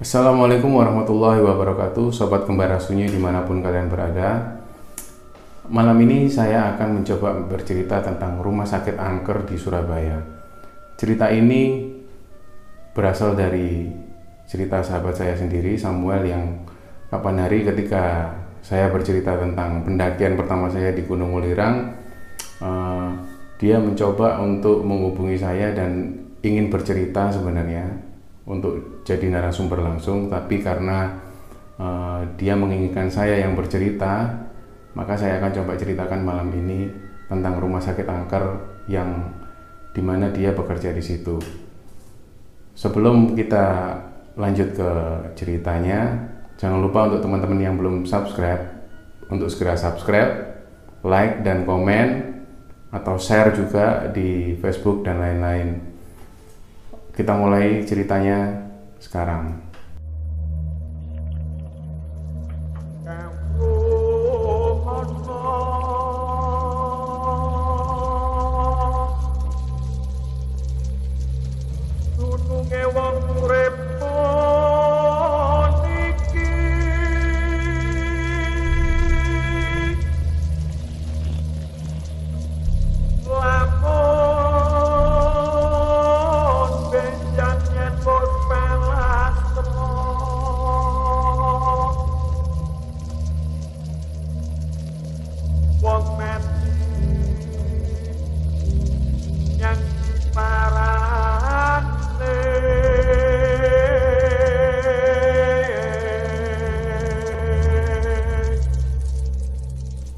Assalamualaikum warahmatullahi wabarakatuh. Sobat Kembara Sunyi di mana pun kalian berada. Malam ini saya akan mencoba bercerita tentang rumah sakit angker di Surabaya. Cerita ini berasal dari cerita sahabat saya sendiri Samuel yang kapan hari ketika saya bercerita tentang pendakian pertama saya di Gunung Ulirang uh, dia mencoba untuk menghubungi saya dan ingin bercerita sebenarnya untuk jadi narasumber langsung tapi karena uh, dia menginginkan saya yang bercerita maka saya akan coba ceritakan malam ini tentang rumah sakit angker yang di mana dia bekerja di situ sebelum kita lanjut ke ceritanya Jangan lupa untuk teman-teman yang belum subscribe untuk segera subscribe, like dan komen atau share juga di Facebook dan lain-lain. Kita mulai ceritanya sekarang.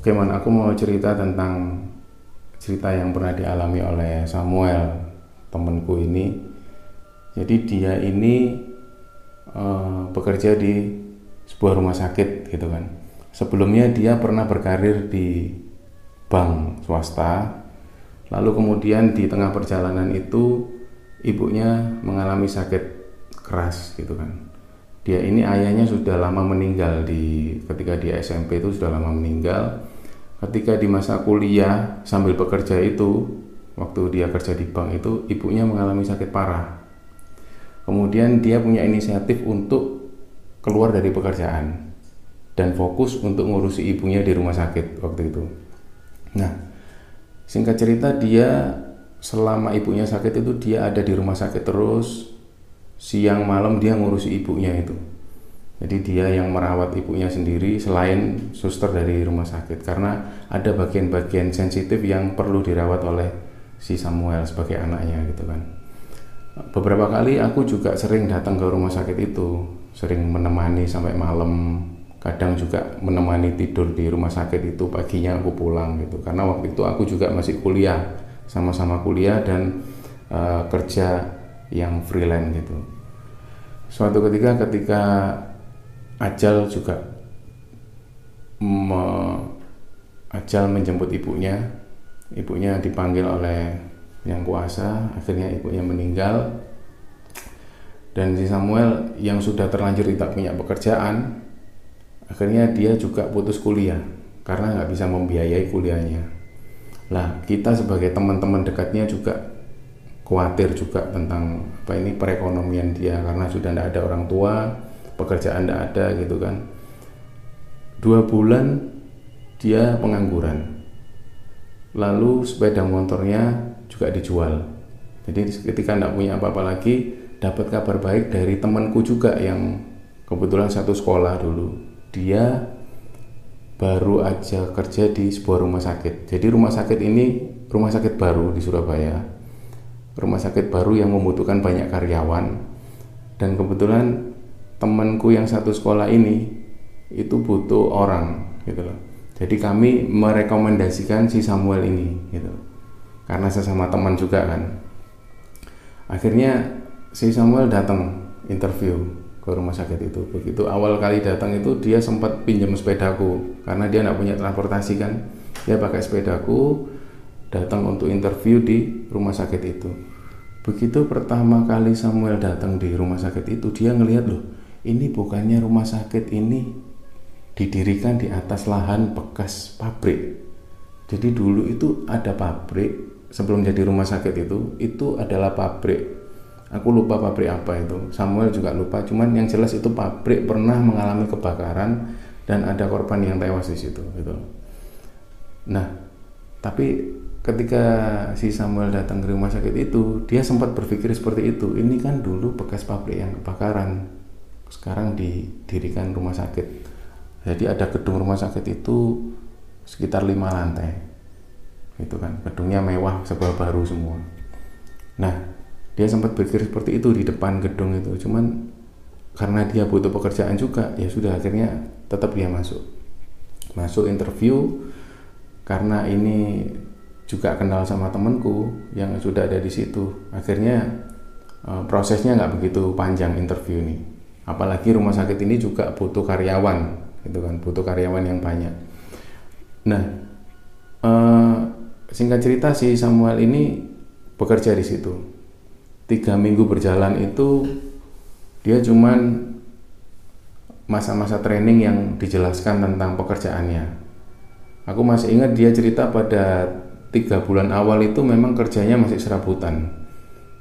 Oke, man, aku mau cerita tentang cerita yang pernah dialami oleh Samuel, temanku ini. Jadi dia ini uh, bekerja di sebuah rumah sakit gitu kan. Sebelumnya dia pernah berkarir di bank swasta. Lalu kemudian di tengah perjalanan itu ibunya mengalami sakit keras gitu kan. Dia ini ayahnya sudah lama meninggal di ketika dia SMP itu sudah lama meninggal ketika di masa kuliah sambil bekerja itu waktu dia kerja di bank itu ibunya mengalami sakit parah. Kemudian dia punya inisiatif untuk keluar dari pekerjaan dan fokus untuk ngurusi ibunya di rumah sakit waktu itu. Nah singkat cerita dia selama ibunya sakit itu dia ada di rumah sakit terus. Siang malam dia ngurusi ibunya itu jadi dia yang merawat ibunya sendiri selain suster dari rumah sakit karena ada bagian-bagian sensitif yang perlu dirawat oleh si Samuel sebagai anaknya gitu kan. Beberapa kali aku juga sering datang ke rumah sakit itu, sering menemani sampai malam, kadang juga menemani tidur di rumah sakit itu paginya aku pulang gitu. Karena waktu itu aku juga masih kuliah, sama-sama kuliah dan uh, kerja yang freelance gitu. Suatu ketika ketika Ajal juga me, Ajal menjemput ibunya. Ibunya dipanggil oleh yang kuasa akhirnya ibunya meninggal. Dan si Samuel yang sudah terlanjur tidak punya pekerjaan akhirnya dia juga putus kuliah karena nggak bisa membiayai kuliahnya. Lah kita sebagai teman-teman dekatnya juga khawatir juga tentang apa ini perekonomian dia karena sudah tidak ada orang tua pekerjaan tidak ada gitu kan. Dua bulan dia pengangguran. Lalu sepeda motornya juga dijual. Jadi ketika tidak punya apa-apa lagi dapat kabar baik dari temanku juga yang kebetulan satu sekolah dulu. Dia baru aja kerja di sebuah rumah sakit. Jadi rumah sakit ini rumah sakit baru di Surabaya. Rumah sakit baru yang membutuhkan banyak karyawan. Dan kebetulan temanku yang satu sekolah ini itu butuh orang gitu loh. Jadi kami merekomendasikan si Samuel ini gitu. Karena sesama teman juga kan. Akhirnya si Samuel datang interview ke rumah sakit itu. Begitu awal kali datang itu dia sempat pinjam sepedaku karena dia nggak punya transportasi kan. Dia pakai sepedaku datang untuk interview di rumah sakit itu. Begitu pertama kali Samuel datang di rumah sakit itu, dia ngelihat loh, ini bukannya rumah sakit ini didirikan di atas lahan bekas pabrik. Jadi dulu itu ada pabrik sebelum jadi rumah sakit itu, itu adalah pabrik. Aku lupa pabrik apa itu Samuel juga lupa cuman yang jelas itu pabrik pernah mengalami kebakaran dan ada korban yang tewas di situ gitu. Nah tapi ketika si Samuel datang ke rumah sakit itu dia sempat berpikir seperti itu. Ini kan dulu bekas pabrik yang kebakaran sekarang didirikan rumah sakit. Jadi ada gedung rumah sakit itu sekitar lima lantai. Itu kan. Gedungnya mewah sebuah baru semua. Nah dia sempat berpikir seperti itu di depan gedung itu. Cuman karena dia butuh pekerjaan juga ya sudah akhirnya tetap dia masuk. Masuk interview karena ini juga kenal sama temanku yang sudah ada di situ. Akhirnya eh, prosesnya nggak begitu panjang interview ini apalagi rumah sakit ini juga butuh karyawan gitu kan butuh karyawan yang banyak. Nah eh, singkat cerita si Samuel ini bekerja di situ. Tiga minggu berjalan itu dia cuman masa-masa training yang dijelaskan tentang pekerjaannya. Aku masih ingat dia cerita pada tiga bulan awal itu memang kerjanya masih serabutan.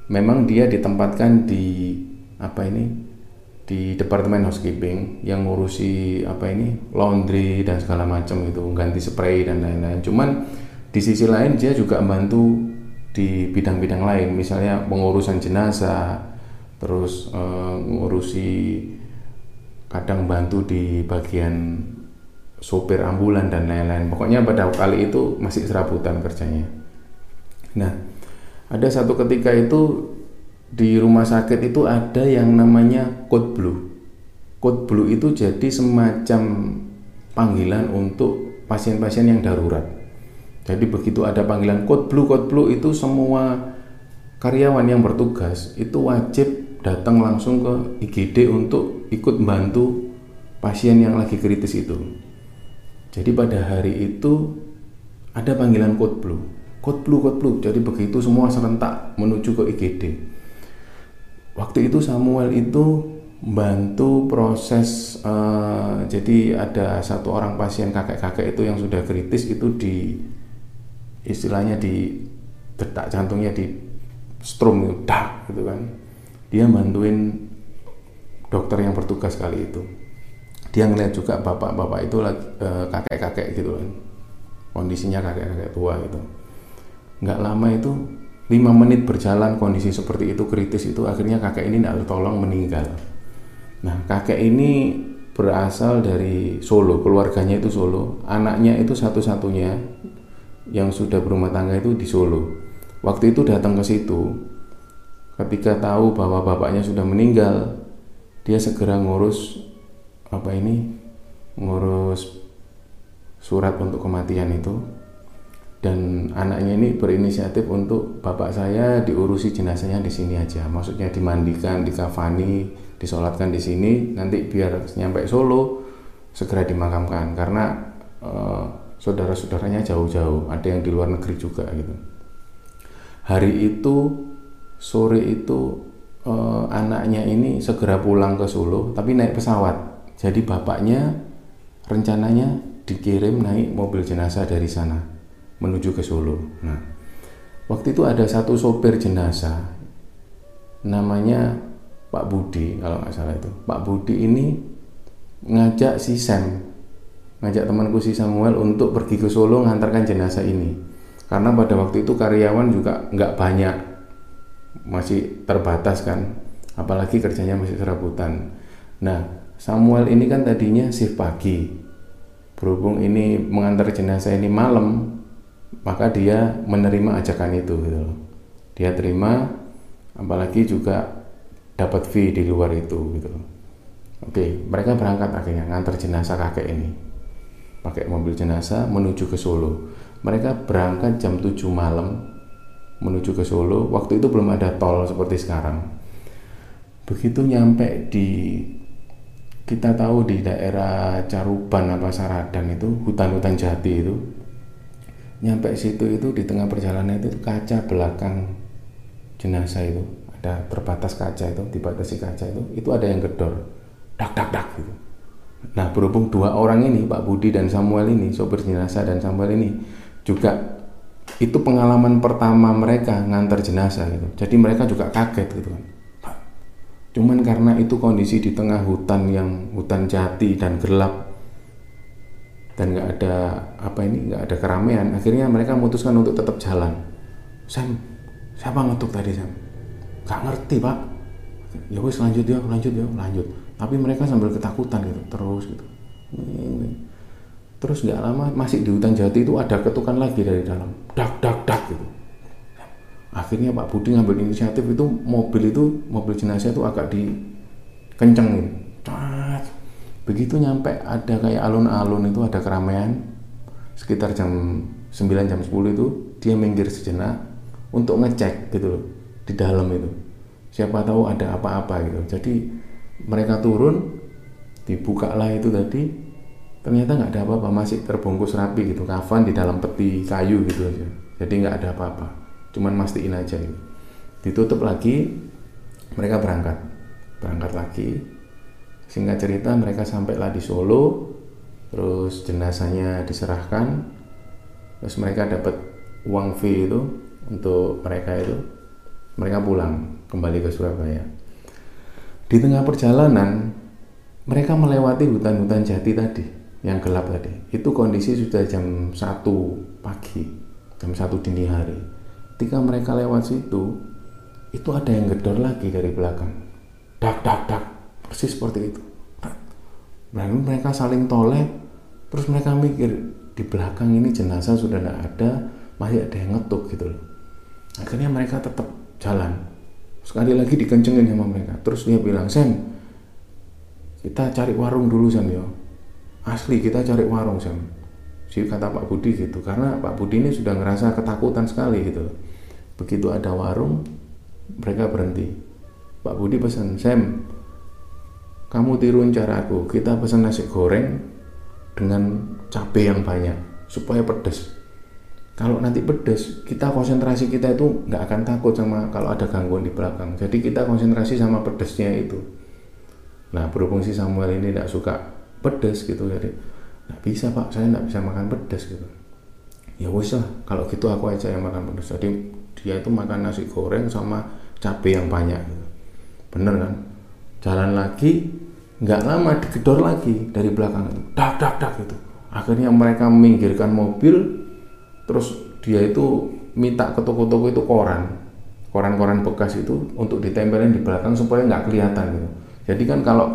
Memang dia ditempatkan di apa ini di departemen housekeeping yang ngurusi apa ini laundry dan segala macam itu ganti spray dan lain-lain. Cuman di sisi lain dia juga membantu di bidang-bidang lain misalnya pengurusan jenazah terus uh, ngurusi kadang bantu di bagian sopir ambulan dan lain-lain. Pokoknya pada kali itu masih serabutan kerjanya. Nah ada satu ketika itu di rumah sakit itu ada yang namanya code blue code blue itu jadi semacam panggilan untuk pasien-pasien yang darurat jadi begitu ada panggilan code blue, code blue itu semua karyawan yang bertugas itu wajib datang langsung ke IGD untuk ikut membantu pasien yang lagi kritis itu. Jadi pada hari itu ada panggilan code blue, code blue, code blue. Jadi begitu semua serentak menuju ke IGD. Waktu itu Samuel itu bantu proses uh, jadi ada satu orang pasien kakek-kakek itu yang sudah kritis itu di istilahnya di detak jantungnya di strum dak gitu kan. Dia bantuin dokter yang bertugas kali itu. Dia ngeliat juga bapak-bapak itu eh, kakek-kakek gitu kan. Kondisinya kakek-kakek tua gitu. Nggak lama itu lima menit berjalan kondisi seperti itu kritis itu akhirnya kakek ini tidak tertolong meninggal nah kakek ini berasal dari Solo keluarganya itu Solo anaknya itu satu-satunya yang sudah berumah tangga itu di Solo. Waktu itu datang ke situ, ketika tahu bahwa bapaknya sudah meninggal, dia segera ngurus apa ini, ngurus surat untuk kematian itu. Dan anaknya ini berinisiatif untuk bapak saya diurusi jenazahnya di sini aja. Maksudnya dimandikan, dikafani, disolatkan di sini. Nanti biar nyampe Solo segera dimakamkan karena uh, saudara-saudaranya jauh-jauh, ada yang di luar negeri juga gitu. Hari itu sore itu eh, anaknya ini segera pulang ke Solo, tapi naik pesawat. Jadi bapaknya rencananya dikirim naik mobil jenazah dari sana menuju ke Solo. Nah, waktu itu ada satu sopir jenazah namanya Pak Budi kalau nggak salah itu. Pak Budi ini ngajak si Sam ngajak temanku si Samuel untuk pergi ke Solo mengantarkan jenazah ini karena pada waktu itu karyawan juga nggak banyak masih terbatas kan apalagi kerjanya masih serabutan nah Samuel ini kan tadinya shift pagi berhubung ini mengantar jenazah ini malam maka dia menerima ajakan itu gitu dia terima apalagi juga dapat fee di luar itu gitu oke mereka berangkat akhirnya ngantar jenazah kakek ini pakai mobil jenazah menuju ke Solo. Mereka berangkat jam 7 malam menuju ke Solo. Waktu itu belum ada tol seperti sekarang. Begitu nyampe di kita tahu di daerah Caruban apa Saradan itu hutan-hutan jati itu nyampe situ itu di tengah perjalanan itu kaca belakang jenazah itu ada terbatas kaca itu dibatasi kaca itu itu ada yang gedor dak dak dak gitu Nah berhubung dua orang ini Pak Budi dan Samuel ini sopir jenazah dan Samuel ini juga itu pengalaman pertama mereka ngantar jenazah gitu. Jadi mereka juga kaget gitu kan. cuman karena itu kondisi di tengah hutan yang hutan jati dan gelap dan nggak ada apa ini nggak ada keramaian. Akhirnya mereka memutuskan untuk tetap jalan. Sam siapa ngetuk tadi Sam? Nggak ngerti pak. Ya wes lanjut ya lanjut ya lanjut. Tapi mereka sambil ketakutan gitu terus gitu. Terus nggak lama masih di hutan jati itu ada ketukan lagi dari dalam. Dak dak dak gitu. Akhirnya Pak Budi ngambil inisiatif itu mobil itu mobil jenazah itu agak dikencengin. Begitu nyampe ada kayak alun-alun itu ada keramaian sekitar jam 9 jam 10 itu dia minggir sejenak untuk ngecek gitu loh di dalam itu. Siapa tahu ada apa-apa gitu. Jadi mereka turun dibuka lah itu tadi ternyata nggak ada apa-apa masih terbungkus rapi gitu kafan di dalam peti kayu gitu aja. Jadi nggak ada apa-apa cuman mastiin aja ini ditutup lagi mereka berangkat. Berangkat lagi singkat cerita mereka sampailah di Solo terus jenazahnya diserahkan. Terus mereka dapat uang fee itu untuk mereka itu. Mereka pulang kembali ke Surabaya. Di tengah perjalanan mereka melewati hutan-hutan jati tadi yang gelap tadi. Itu kondisi sudah jam 1 pagi jam 1 dini hari. Ketika mereka lewat situ itu ada yang gedor lagi dari belakang. Dak dak dak persis seperti itu. Lalu mereka saling toleh terus mereka mikir di belakang ini jenazah sudah tidak ada masih ada yang ngetuk gitu loh. Akhirnya mereka tetap jalan. Sekali lagi dikencengin sama mereka. Terus dia bilang Sam kita cari warung dulu Sam yo. Asli kita cari warung Sam si kata Pak Budi gitu. Karena Pak Budi ini sudah ngerasa ketakutan sekali gitu begitu ada warung mereka berhenti. Pak Budi pesan Sam kamu tiruin cara aku kita pesan nasi goreng dengan cabai yang banyak supaya pedas kalau nanti pedas kita konsentrasi kita itu nggak akan takut sama kalau ada gangguan di belakang. Jadi kita konsentrasi sama pedasnya itu. Nah berhubung si Samuel ini tidak suka pedas gitu jadi nggak bisa pak saya nggak bisa makan pedas gitu. Ya wis lah kalau gitu aku aja yang makan pedas jadi dia itu makan nasi goreng sama cabai yang banyak gitu. bener kan? Jalan lagi nggak lama digedor lagi dari belakang itu. Dak dak dak gitu. Akhirnya mereka meminggirkan mobil terus dia itu minta ke toko-toko itu koran koran-koran bekas itu untuk ditempelin di belakang supaya nggak kelihatan gitu. Jadi kan kalau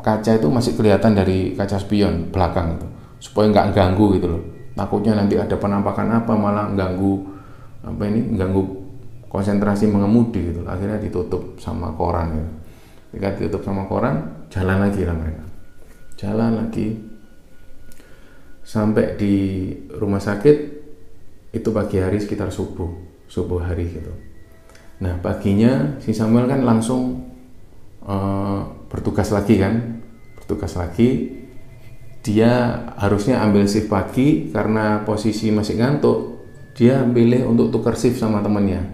kaca itu masih kelihatan dari kaca spion belakang itu supaya nggak ganggu gitu loh. Takutnya nanti ada penampakan apa malah ganggu apa ini ganggu konsentrasi mengemudi gitu. Akhirnya ditutup sama koran gitu. ketika ditutup sama koran jalan lagi lah mereka. Jalan lagi. Sampai di rumah sakit itu pagi hari sekitar subuh subuh hari gitu. Nah paginya si Samuel kan langsung uh, bertugas lagi kan? Bertugas lagi. Dia harusnya ambil shift pagi karena posisi masih ngantuk. Dia pilih untuk tukar shift sama temennya.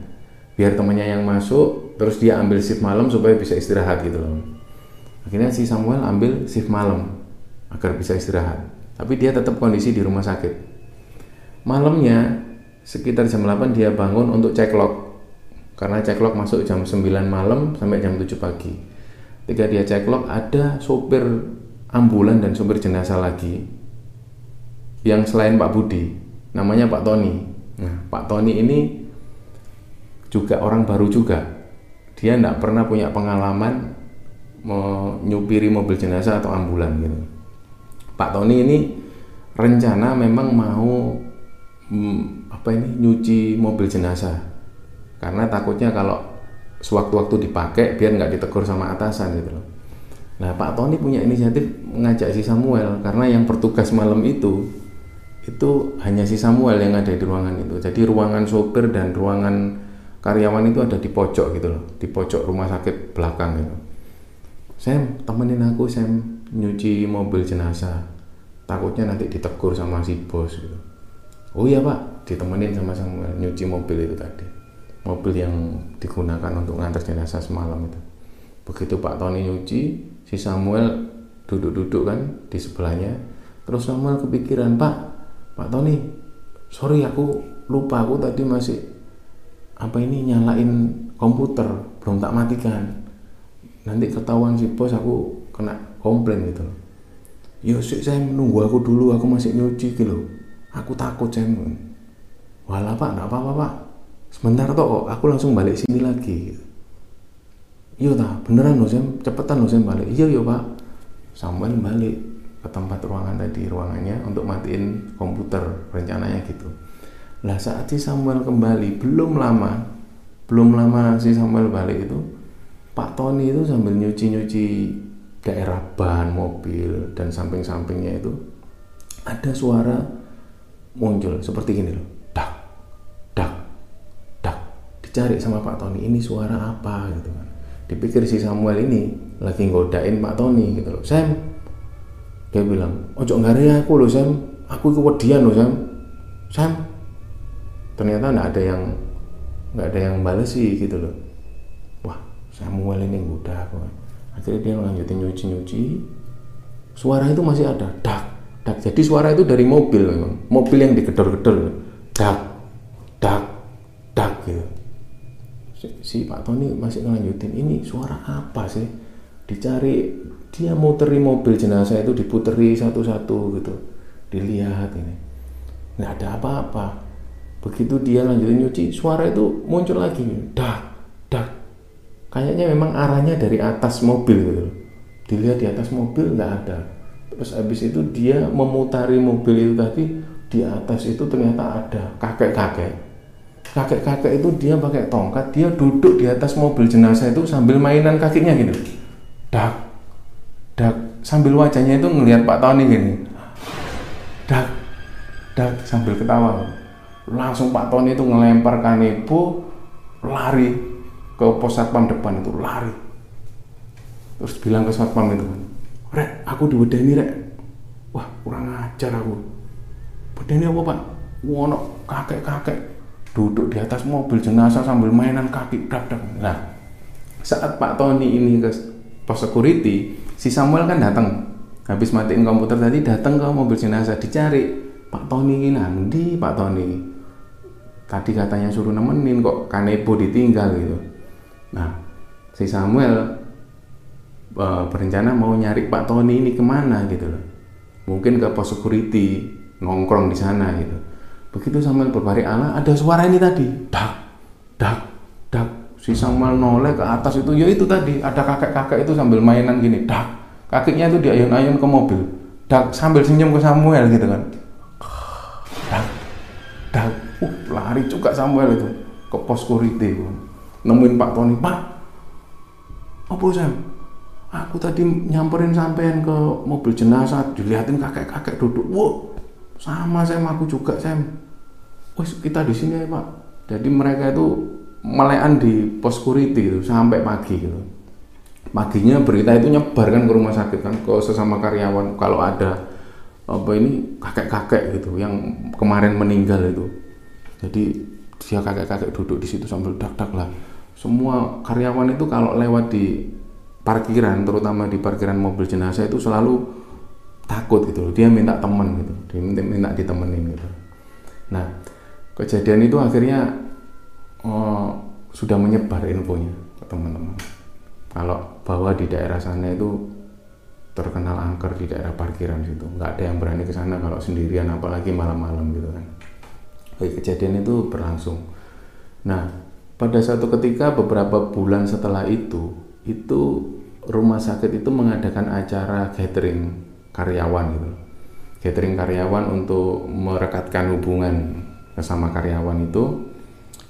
Biar temennya yang masuk terus dia ambil shift malam supaya bisa istirahat gitu loh akhirnya si Samuel ambil shift malam agar bisa istirahat. Tapi dia tetap kondisi di rumah sakit. Malamnya sekitar jam 8 dia bangun untuk cek log. Karena cek log masuk jam 9 malam sampai jam 7 pagi. Ketika dia cek log ada sopir ambulan dan sopir jenazah lagi. Yang selain Pak Budi. Namanya Pak Tony. Nah, Pak Tony ini juga orang baru juga. Dia tidak pernah punya pengalaman menyupiri mobil jenazah atau ambulan gitu. Pak Tony ini rencana memang mau hmm, apa ini nyuci mobil jenazah karena takutnya kalau sewaktu-waktu dipakai biar nggak ditegur sama atasan gitu loh. Nah Pak Tony punya inisiatif mengajak si Samuel karena yang bertugas malam itu itu hanya si Samuel yang ada di ruangan itu. Jadi ruangan sopir dan ruangan karyawan itu ada di pojok gitu loh, di pojok rumah sakit belakang gitu. Sam, temenin aku Sam nyuci mobil jenazah. Takutnya nanti ditegur sama si bos gitu. Oh iya pak, ditemenin sama Samuel nyuci mobil itu tadi. Mobil yang digunakan untuk ngantar jenazah semalam itu. Begitu Pak Tony nyuci, si Samuel duduk-duduk kan di sebelahnya. Terus Samuel kepikiran, Pak, Pak Tony sorry aku lupa aku tadi masih apa ini nyalain komputer belum tak matikan nanti ketahuan si bos aku kena komplain gitu yo sih saya menunggu aku dulu aku masih nyuci gitu aku takut saya walah pak enggak apa-apa pak. Sebentar toh aku langsung balik sini lagi. Iya tak beneran loh saya cepetan loh saya balik. Iya iya pak. Samuel balik ke tempat ruangan tadi ruangannya untuk matiin komputer rencananya gitu. Lah saat si Samuel kembali belum lama belum lama si Samuel balik itu Pak Tony itu sambil nyuci-nyuci daerah ban mobil dan samping-sampingnya itu ada suara muncul seperti ini loh. Dicari sama Pak Tony ini suara apa? Gitu kan. Dipikir si Samuel ini lagi ngodain Pak Tony gitu loh. Sam dia bilang ojo nggak aku loh Sam. Aku kewedian loh Sam. Sam. Ternyata nggak ada yang nggak ada yang balas sih gitu loh Samuel ini udah aku akhirnya dia lanjutin nyuci-nyuci. Suara itu masih ada dak dak. Jadi suara itu dari mobil memang. Mobil yang digedor-gedor dak dak dak gitu. Si Pak Tony masih ngelanjutin ini suara apa sih? Dicari dia muteri mobil jenazah itu diputeri satu-satu gitu. Dilihat ini. Nggak ada apa-apa. Begitu dia lanjutin nyuci suara itu muncul lagi. Dak dak kayaknya memang arahnya dari atas mobil gitu dilihat di atas mobil nggak ada. Terus habis itu dia memutari mobil itu tadi di atas itu ternyata ada kakek-kakek. Kakek-kakek itu dia pakai tongkat dia duduk di atas mobil jenazah itu sambil mainan kakinya gitu dak dak sambil wajahnya itu ngelihat Pak Tony gini. Dak dak sambil ketawa. Langsung Pak Tony itu ngelempar kanebo lari ke pos satpam depan itu lari. Terus bilang ke satpam itu rek aku diwedeni rek. Wah kurang ajar aku. Wedeni apa pak? Wono kakek-kakek duduk di atas mobil jenazah sambil mainan kaki dak dak. Nah saat Pak Tony ini ke pos security si Samuel kan datang habis matiin komputer tadi datang ke mobil jenazah dicari. Pak Tony ini nanti Pak Tony. Tadi katanya suruh nemenin kok kanebo ditinggal gitu nah si Samuel uh, berencana mau nyari Pak Tony ini ke mana gitu loh mungkin ke pos security nongkrong di sana gitu Begitu Samuel berbalik Allah, ada suara ini tadi. Dak, dak, dak. Si Samuel noleh ke atas itu, ya itu tadi. Ada kakek-kakek itu sambil mainan gini. Dak. Kakinya itu diayun-ayun ke mobil. Dak, sambil senyum ke Samuel gitu kan. Dak, dak. Uh, lari juga Samuel itu ke pos security. Nemuin Pak Tony. Pak, apa Sam? Aku tadi nyamperin sampean ke mobil jenazah, dilihatin kakek-kakek duduk. Wow, sama Sam. Aku juga Sam. Wes kita di sini ya Pak. Jadi mereka itu melekan di pos security itu sampai pagi gitu. Paginya berita itu nyebar kan ke rumah sakit kan ke sesama karyawan. Kalau ada apa ini kakek-kakek gitu yang kemarin meninggal itu. Jadi dia kakek-kakek duduk di situ sambil dak-dak lah semua karyawan itu kalau lewat di parkiran terutama di parkiran mobil jenazah itu selalu takut gitu dia minta temen gitu dia minta, minta ditemenin gitu. Nah kejadian itu akhirnya oh, sudah menyebar infonya ke teman-teman. Kalau bahwa di daerah sana itu terkenal angker di daerah parkiran situ. Nggak ada yang berani ke sana kalau sendirian apalagi malam-malam gitu kan. Oke, kejadian itu berlangsung. Nah pada satu ketika beberapa bulan setelah itu itu rumah sakit itu mengadakan acara gathering karyawan gitu. Catering karyawan untuk merekatkan hubungan bersama karyawan itu.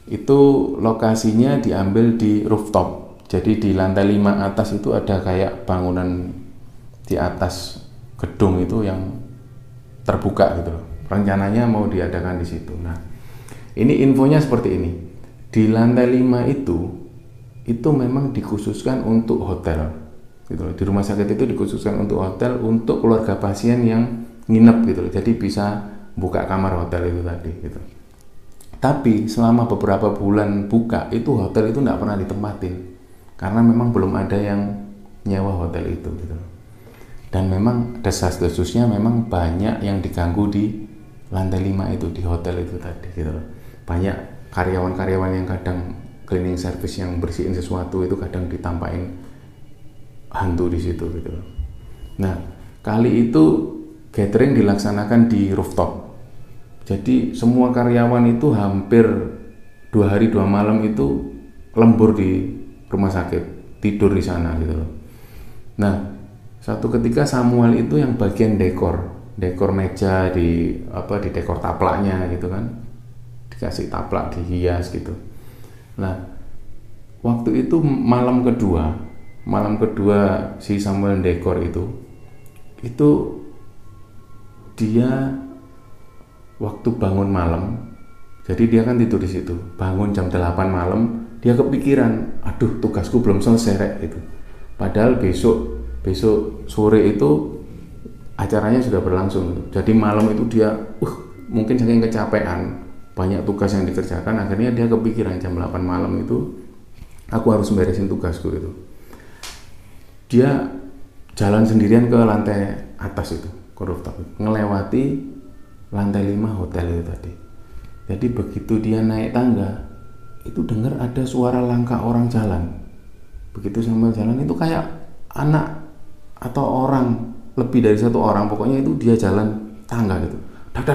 Itu lokasinya diambil di rooftop. Jadi di lantai 5 atas itu ada kayak bangunan di atas gedung itu yang terbuka gitu rencananya mau diadakan di situ. Nah ini infonya seperti ini di lantai 5 itu itu memang dikhususkan untuk hotel gitu loh. Di rumah sakit itu dikhususkan untuk hotel untuk keluarga pasien yang nginep gitu loh. Jadi bisa buka kamar hotel itu tadi gitu. Tapi selama beberapa bulan buka itu hotel itu tidak pernah ditempatin karena memang belum ada yang nyewa hotel itu gitu. Dan memang desas-desusnya memang banyak yang diganggu di lantai 5 itu di hotel itu tadi gitu loh. Banyak karyawan-karyawan yang kadang cleaning service yang bersihin sesuatu itu kadang ditampain hantu di situ gitu. Nah kali itu gathering dilaksanakan di rooftop. Jadi semua karyawan itu hampir dua hari dua malam itu lembur di rumah sakit tidur di sana gitu nah satu ketika Samuel itu yang bagian dekor dekor meja di apa di dekor taplaknya gitu kan dikasih taplak dihias gitu. Nah waktu itu malam kedua malam kedua si Samuel dekor itu itu dia waktu bangun malam jadi dia kan tidur di situ bangun jam 8 malam dia kepikiran aduh tugasku belum selesai rek itu padahal besok besok sore itu acaranya sudah berlangsung. Jadi malam itu dia uh mungkin saking kecapean banyak tugas yang dikerjakan akhirnya dia kepikiran jam 8 malam itu aku harus beresin tugasku itu dia jalan sendirian ke lantai atas itu ke rooftop ngelewati lantai 5 hotel itu tadi. Jadi begitu dia naik tangga itu dengar ada suara langkah orang jalan. Begitu sambil jalan itu kayak anak atau orang lebih dari satu orang pokoknya itu dia jalan tangga gitu. Dak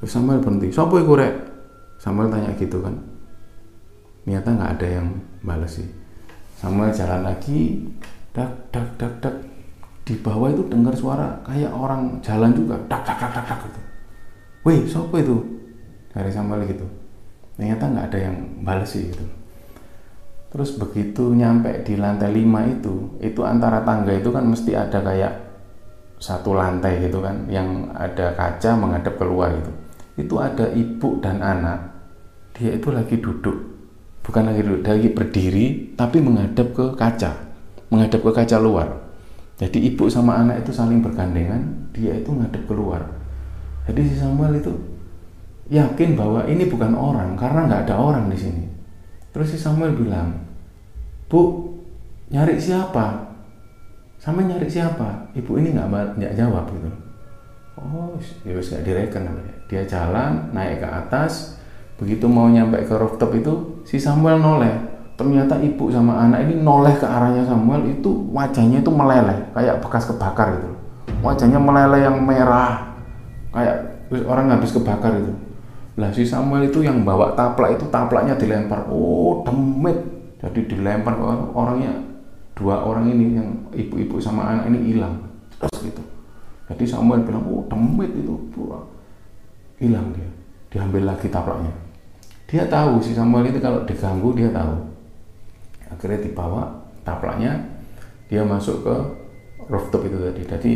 dak. Samuel berhenti. Siapa itu rek? Samuel tanya gitu kan. Ternyata nggak ada yang balas sih. Samuel jalan lagi dak dak dak dak. Di bawah itu dengar suara kayak orang jalan juga dak dak dak dak dak gitu. Weh siapa itu? Dari Samuel gitu. Ternyata nggak ada yang balas sih gitu. Terus begitu nyampe di lantai 5 itu itu antara tangga itu kan mesti ada kayak satu lantai gitu kan yang ada kaca menghadap keluar gitu itu ada ibu dan anak dia itu lagi duduk bukan lagi duduk lagi berdiri tapi menghadap ke kaca menghadap ke kaca luar jadi ibu sama anak itu saling bergandengan dia itu menghadap keluar jadi si Samuel itu yakin bahwa ini bukan orang karena nggak ada orang di sini Terus si Samuel bilang, Bu, nyari siapa? Sama nyari siapa? Ibu ini nggak nggak jawab gitu. Oh, ya wis nggak direken Dia jalan naik ke atas, begitu mau nyampe ke rooftop itu si Samuel noleh. Ternyata ibu sama anak ini noleh ke arahnya Samuel itu wajahnya itu meleleh kayak bekas kebakar gitu. Wajahnya meleleh yang merah kayak orang habis kebakar itu lah si Samuel itu yang bawa taplak itu taplaknya dilempar. Oh, demit. Jadi dilempar ke orangnya dua orang ini yang ibu-ibu sama anak ini hilang. Terus gitu. Jadi Samuel bilang, "Oh, demit itu." Hilang dia. Diambil lagi taplaknya. Dia tahu si Samuel itu kalau diganggu dia tahu. Akhirnya dibawa taplaknya dia masuk ke rooftop itu tadi. Jadi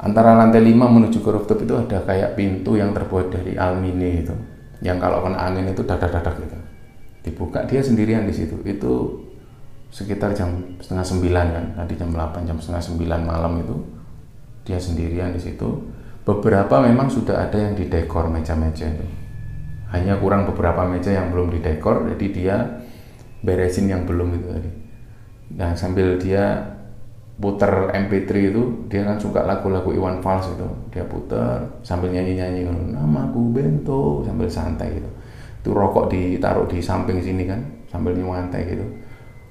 antara lantai 5 menuju ke rooftop itu ada kayak pintu yang terbuat dari alumini itu yang kalau kena angin itu dadak-dadak gitu dibuka dia sendirian di situ itu sekitar jam setengah sembilan kan tadi jam 8 jam setengah sembilan malam itu dia sendirian di situ. Beberapa memang sudah ada yang didekor meja-meja itu. Hanya kurang beberapa meja yang belum didekor jadi dia beresin yang belum itu tadi. Dan sambil dia puter MP3 itu dia kan suka lagu-lagu Iwan Fals itu. Dia puter sambil nyanyi-nyanyi namaku Bento sambil santai gitu. Itu rokok ditaruh di samping sini kan sambil nyantai gitu.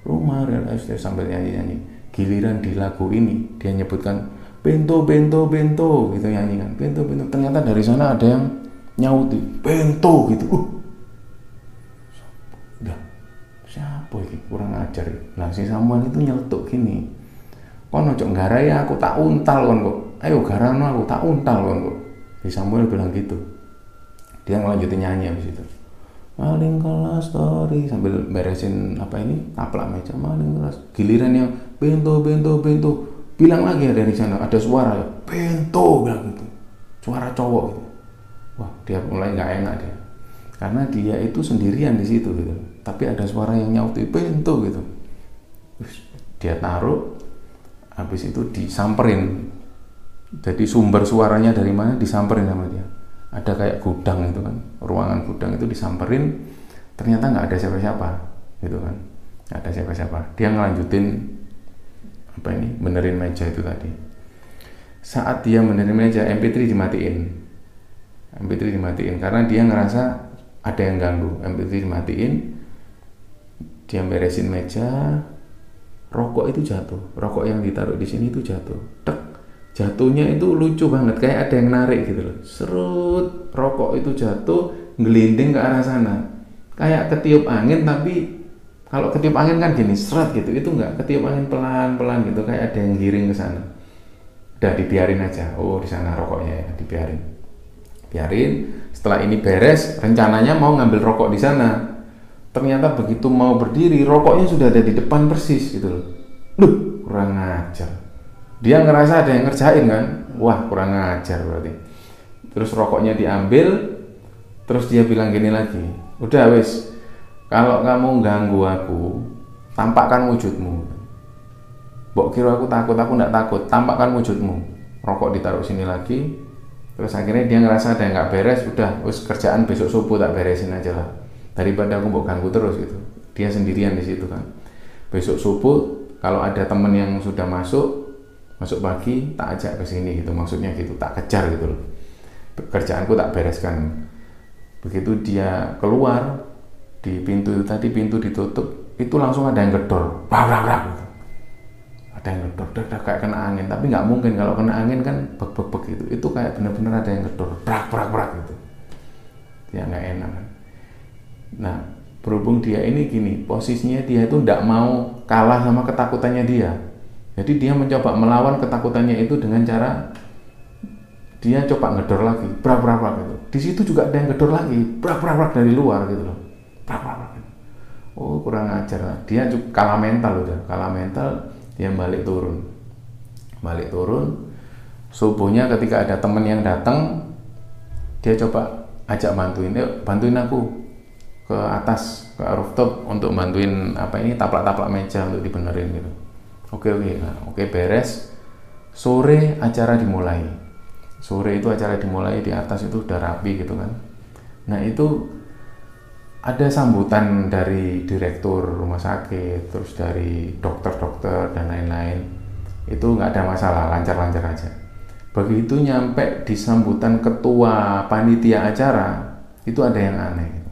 Rumah real estate sambil nyanyi-nyanyi. Giliran di lagu ini dia nyebutkan Bento Bento Bento gitu nyanyi kan. Bento Bento. Ternyata dari sana ada yang nyauti. Bento gitu. Uh. Udah. Siapa ini? Kurang ajar nah si Samuel itu nyeletuk gini. Kon ojo garai aku tak untal kon kok. Ayo garano aku tak untal kon kok. Si Samuel bilang gitu. Dia ngelanjutin nyanyi habis itu. Maling kelas story. Sambil beresin apa ini? Taplak meja. Maling kelas giliran yang bento bento bento bilang lagi ya dari sana ada suara. Bento bilang gitu. Suara cowok gitu. Wah dia mulai nggak enak dia. Karena dia itu sendirian di situ gitu. Tapi ada suara yang nyauti bento gitu. Dia taruh habis itu disamperin. Jadi sumber suaranya dari mana? Disamperin sama dia. Ada kayak gudang itu kan. Ruangan gudang itu disamperin. Ternyata nggak ada siapa-siapa gitu kan. Nggak ada siapa-siapa. Dia ngelanjutin apa ini? Benerin meja itu tadi. Saat dia benerin meja MP3 dimatiin. MP3 dimatiin. Karena dia ngerasa ada yang ganggu. MP3 dimatiin dia beresin meja rokok itu jatuh. Rokok yang ditaruh di sini itu jatuh. Tek. Jatuhnya itu lucu banget kayak ada yang narik gitu loh. Serut. Rokok itu jatuh gelinding ke arah sana. Kayak ketiup angin tapi kalau ketiup angin kan gini seret gitu. Itu enggak ketiup angin pelan pelan gitu kayak ada yang giring ke sana. Udah dibiarin aja. Oh di sana rokoknya ya dibiarin. Biarin. Setelah ini beres rencananya mau ngambil rokok di sana. Ternyata begitu mau berdiri rokoknya sudah ada di depan persis gitu loh. Duh, kurang ajar. Dia ngerasa ada yang ngerjain kan? Wah kurang ajar berarti. Terus rokoknya diambil terus dia bilang gini lagi. Udah wes kalau kamu ganggu aku tampakkan wujudmu Bok kira aku takut, aku nggak takut. Tampakkan wujudmu. Rokok ditaruh sini lagi. Terus akhirnya dia ngerasa ada yang nggak beres. Udah, us kerjaan besok subuh tak beresin aja lah. Daripada aku mau ganggu terus gitu. Dia sendirian di situ kan. Besok subuh kalau ada temen yang sudah masuk, masuk pagi tak ajak ke sini gitu. Maksudnya gitu, tak kejar gitu loh. Kerjaanku tak bereskan. Begitu dia keluar di pintu itu tadi pintu ditutup, itu langsung ada yang gedor. Brak brak brak. Gitu ada yang gedor dek kayak kena angin. Tapi nggak mungkin kalau kena angin kan bek bek bek gitu. Itu kayak benar-benar ada yang gedor prak prak prak gitu. Ya nggak enak kan. Nah berhubung dia ini gini posisinya dia itu tidak mau kalah sama ketakutannya dia. Jadi dia mencoba melawan ketakutannya itu dengan cara dia coba ngedor lagi. Prak prak prak gitu. Di situ juga ada yang gedor lagi. Prak prak prak dari luar gitu loh oh kurang ajar. Dia juga kalah mental udah kalah mental dia balik turun. Balik turun subuhnya ketika ada temen yang datang dia coba ajak bantuin yuk bantuin aku ke atas ke rooftop untuk bantuin apa ini taplak-taplak meja untuk dibenerin gitu. Oke oke. Nah, oke beres. Sore acara dimulai. Sore itu acara dimulai di atas itu udah rapi gitu kan. Nah itu ada sambutan dari direktur rumah sakit, terus dari dokter-dokter dan lain-lain. Itu nggak ada masalah, lancar-lancar aja. Begitu nyampe di sambutan ketua panitia acara, itu ada yang aneh.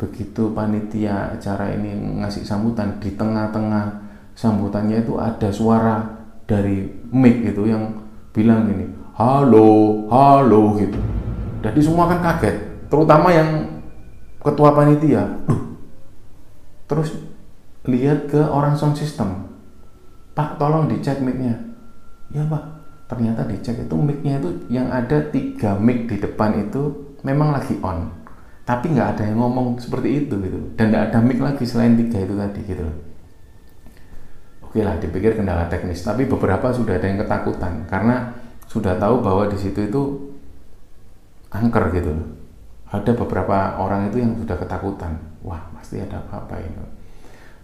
Begitu panitia acara ini ngasih sambutan, di tengah-tengah sambutannya itu ada suara dari mic itu yang bilang gini, halo, halo gitu. Jadi semua kan kaget, terutama yang ketua panitia terus lihat ke orang sound system. Pak tolong dicek micnya. Ya pak. Ternyata dicek itu micnya itu yang ada tiga mic di depan itu memang lagi on. Tapi nggak ada yang ngomong seperti itu gitu. Dan nggak ada mic lagi selain tiga itu tadi gitu oke lah dipikir kendala teknis. Tapi beberapa sudah ada yang ketakutan. Karena sudah tahu bahwa di situ itu angker gitu ada beberapa orang itu yang sudah ketakutan. Wah pasti ada apa-apa ini.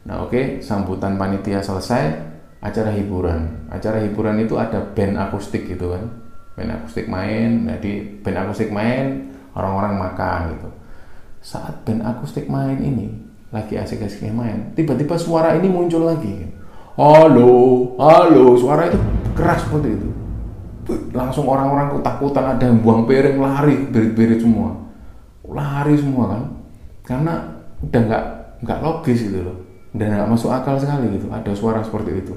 Nah oke okay, sambutan panitia selesai acara hiburan. Acara hiburan itu ada band akustik gitu kan. Band akustik main jadi band akustik main orang-orang makan gitu. Saat band akustik main ini lagi asik-asiknya main tiba-tiba suara ini muncul lagi. Halo halo suara itu keras seperti itu. Langsung orang-orang ketakutan ada yang buang piring lari berit-berit semua lari semua kan. Karena udah nggak nggak logis gitu loh. Dan nggak masuk akal sekali gitu. Ada suara seperti itu.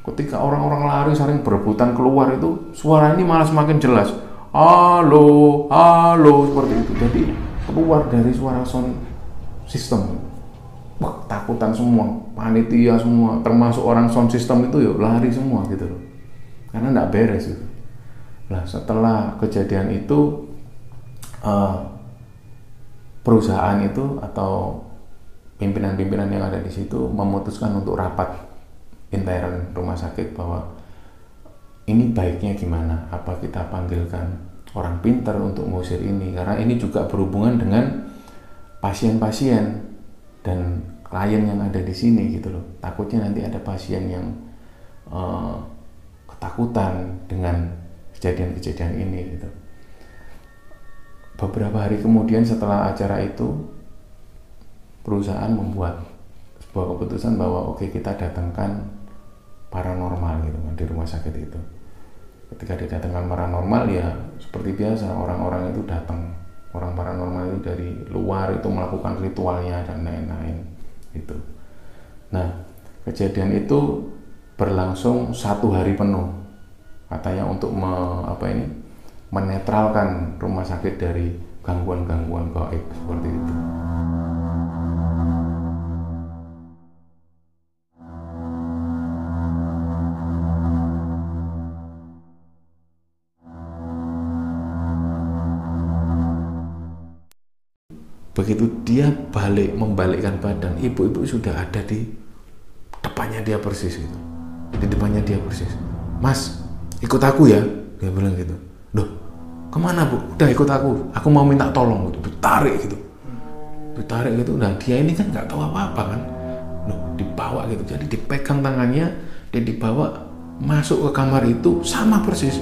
Ketika orang-orang lari saling berebutan keluar itu suara ini malah semakin jelas. Halo halo seperti itu. Jadi keluar dari suara sound system wah takutan semua. Panitia semua. Termasuk orang sound system itu ya lari semua gitu loh. Karena nggak beres itu nah setelah kejadian itu uh, perusahaan itu atau pimpinan-pimpinan yang ada di situ memutuskan untuk rapat intern rumah sakit bahwa ini baiknya gimana? Apa kita panggilkan orang pintar untuk mengusir ini? Karena ini juga berhubungan dengan pasien-pasien dan klien yang ada di sini gitu loh. Takutnya nanti ada pasien yang uh, ketakutan dengan kejadian-kejadian ini gitu beberapa hari kemudian setelah acara itu perusahaan membuat sebuah keputusan bahwa oke okay, kita datangkan paranormal gitu kan di rumah sakit itu. Ketika didatangkan paranormal ya seperti biasa orang-orang itu datang. Orang paranormal itu dari luar itu melakukan ritualnya dan lain-lain itu nah kejadian itu berlangsung satu hari penuh. Katanya untuk me, apa ini menetralkan rumah sakit dari gangguan-gangguan gaib seperti itu. begitu dia balik membalikkan badan ibu-ibu sudah ada di depannya dia persis gitu. Di depannya dia persis. Mas ikut aku ya dia bilang gitu doh ke mana bu udah ikut aku aku mau minta tolong gitu ditarik gitu ditarik gitu nah dia ini kan nggak tahu apa-apa kan loh dibawa gitu jadi dipegang tangannya dan dibawa masuk ke kamar itu sama persis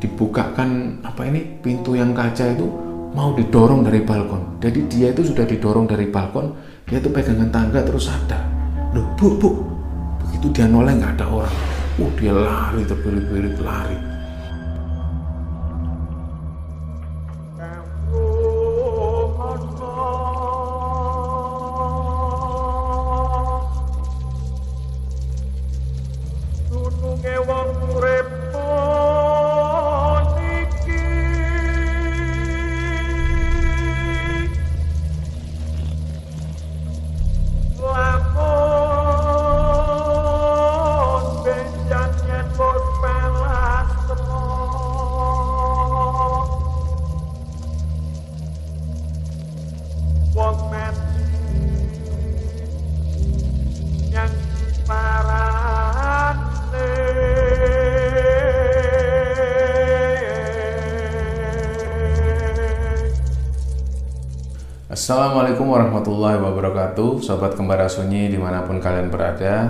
dibukakan apa ini pintu yang kaca itu mau didorong dari balkon. Jadi dia itu sudah didorong dari balkon, dia itu pegangan tangga terus sadar. Loh, bu, bu. Begitu dia noleh nggak ada orang. Uh, dia lari terbirit-birit lari. Assalamualaikum warahmatullahi wabarakatuh. Sobat Kembara Sunyi di mana pun kalian berada.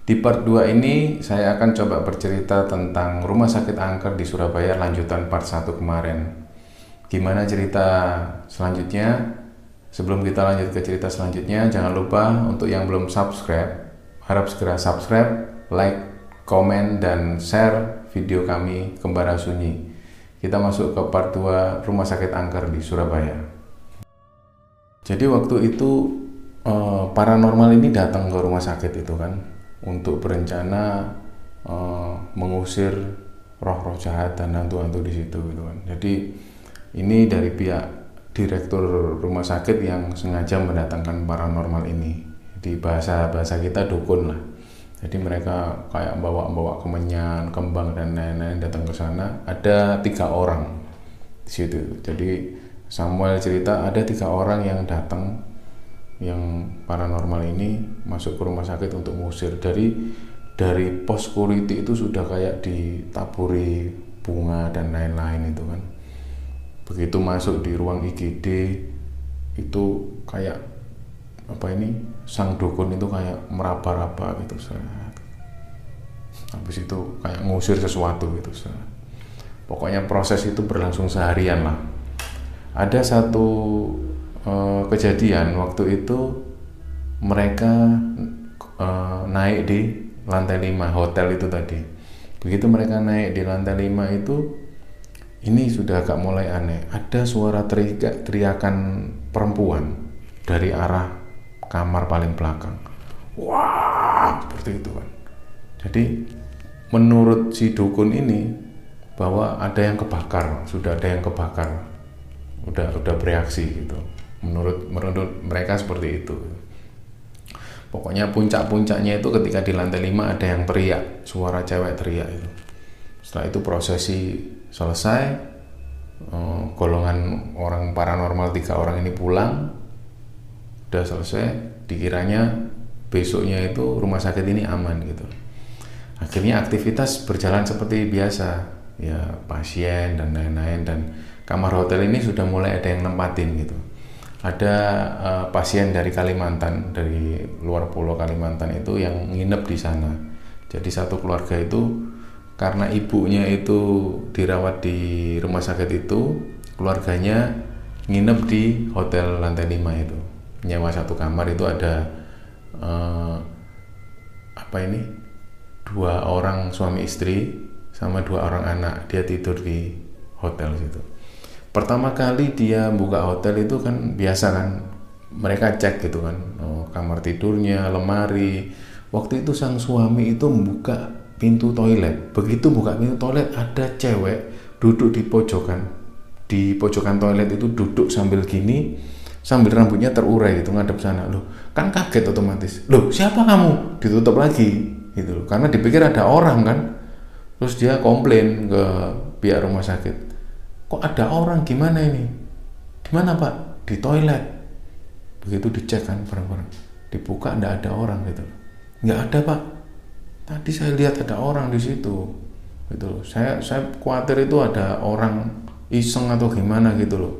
Di part 2 ini saya akan coba bercerita tentang Rumah Sakit Angker di Surabaya lanjutan part 1 kemarin. Gimana cerita selanjutnya? Sebelum kita lanjut ke cerita selanjutnya Jangan lupa untuk yang belum subscribe Harap segera subscribe, like, komen, dan share video kami Kembara Sunyi Kita masuk ke part 2 Rumah Sakit Angker di Surabaya jadi waktu itu uh, paranormal ini datang ke rumah sakit itu kan untuk berencana uh, mengusir roh-roh jahat dan hantu-hantu di situ gitu kan. Jadi ini dari pihak direktur rumah sakit yang sengaja mendatangkan paranormal ini. Di bahasa bahasa kita dukun lah. Jadi mereka kayak bawa-bawa kemenyan, kembang dan lain-lain datang ke sana. Ada tiga orang di situ. Jadi Samuel cerita ada tiga orang yang datang yang paranormal ini masuk ke rumah sakit untuk mengusir dari dari pos security itu sudah kayak ditaburi bunga dan lain-lain itu kan. Begitu masuk di ruang IGD itu kayak apa ini sang dukun itu kayak meraba-raba gitu habis itu kayak ngusir sesuatu gitu pokoknya proses itu berlangsung seharian lah ada satu uh, kejadian waktu itu mereka uh, naik di lantai 5 hotel itu tadi. Begitu mereka naik di lantai 5 itu ini sudah agak mulai aneh. Ada suara teriak, teriakan perempuan dari arah kamar paling belakang. Wah seperti itu kan jadi menurut si dukun ini bahwa ada yang kebakar sudah ada yang kebakar udah udah bereaksi gitu. Menurut menurut mereka seperti itu. Pokoknya puncak-puncaknya itu ketika di lantai 5 ada yang teriak suara cewek teriak itu. Setelah itu prosesi selesai eh, golongan orang paranormal tiga orang ini pulang udah selesai dikiranya besoknya itu rumah sakit ini aman gitu. Akhirnya aktivitas berjalan seperti biasa. Ya pasien dan lain-lain dan kamar hotel ini sudah mulai ada yang nempatin gitu. Ada uh, pasien dari Kalimantan dari luar pulau Kalimantan itu yang nginep di sana. Jadi satu keluarga itu karena ibunya itu dirawat di rumah sakit itu keluarganya nginep di hotel lantai 5 itu. Nyewa satu kamar itu ada uh, apa ini? Dua orang suami istri sama dua orang anak. Dia tidur di hotel situ pertama kali dia buka hotel itu kan biasa kan mereka cek gitu kan oh, kamar tidurnya lemari. Waktu itu sang suami itu membuka pintu toilet. Begitu buka pintu toilet ada cewek duduk di pojokan. Di pojokan toilet itu duduk sambil gini sambil rambutnya terurai gitu ngadep sana. Loh kan kaget otomatis. Loh siapa kamu? Ditutup lagi gitu loh. Karena dipikir ada orang kan. Terus dia komplain ke pihak rumah sakit kok ada orang? Gimana ini? Di mana pak? Di toilet. Begitu dicek kan bareng-bareng. Dibuka ndak ada orang gitu nggak ada pak. Tadi saya lihat ada orang di situ gitu loh. Saya saya khawatir itu ada orang iseng atau gimana gitu loh.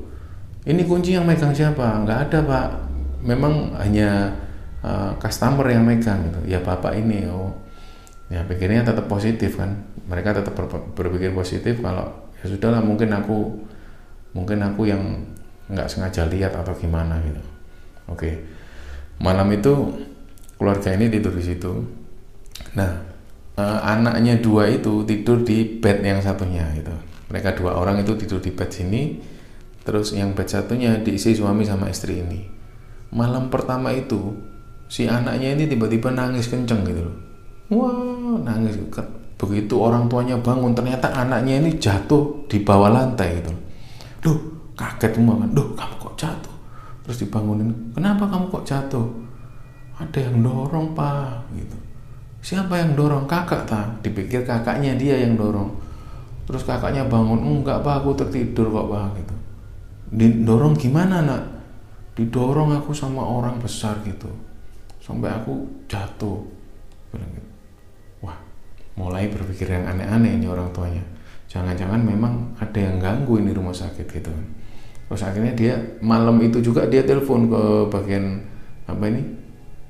Ini kunci yang megang siapa? Nggak ada pak. Memang hanya uh, customer yang megang gitu. Ya bapak ini oh. Ya pikirnya tetap positif kan. Mereka tetap berpikir positif kalau ya sudahlah mungkin aku mungkin aku yang nggak sengaja lihat atau gimana gitu. Oke. Malam itu keluarga ini tidur di situ. Nah eh, anaknya dua itu tidur di bed yang satunya gitu. Mereka dua orang itu tidur di bed sini terus yang bed satunya diisi suami sama istri ini. Malam pertama itu si anaknya ini tiba-tiba nangis kenceng gitu loh. Wah nangis begitu orang tuanya bangun ternyata anaknya ini jatuh di bawah lantai gitu. Loh kaget semua kan. Duh kamu kok jatuh? Terus dibangunin kenapa kamu kok jatuh? Ada yang dorong pak gitu. Siapa yang dorong? Kakak tak dipikir kakaknya dia yang dorong. Terus kakaknya bangun enggak pak aku tertidur kok pak gitu. Didorong gimana nak? Didorong aku sama orang besar gitu. Sampai aku jatuh gitu. Mulai berpikir yang aneh-aneh ini orang tuanya. Jangan-jangan memang ada yang ganggu ini rumah sakit gitu. Kan terus akhirnya dia malam itu juga dia telepon ke bagian apa ini?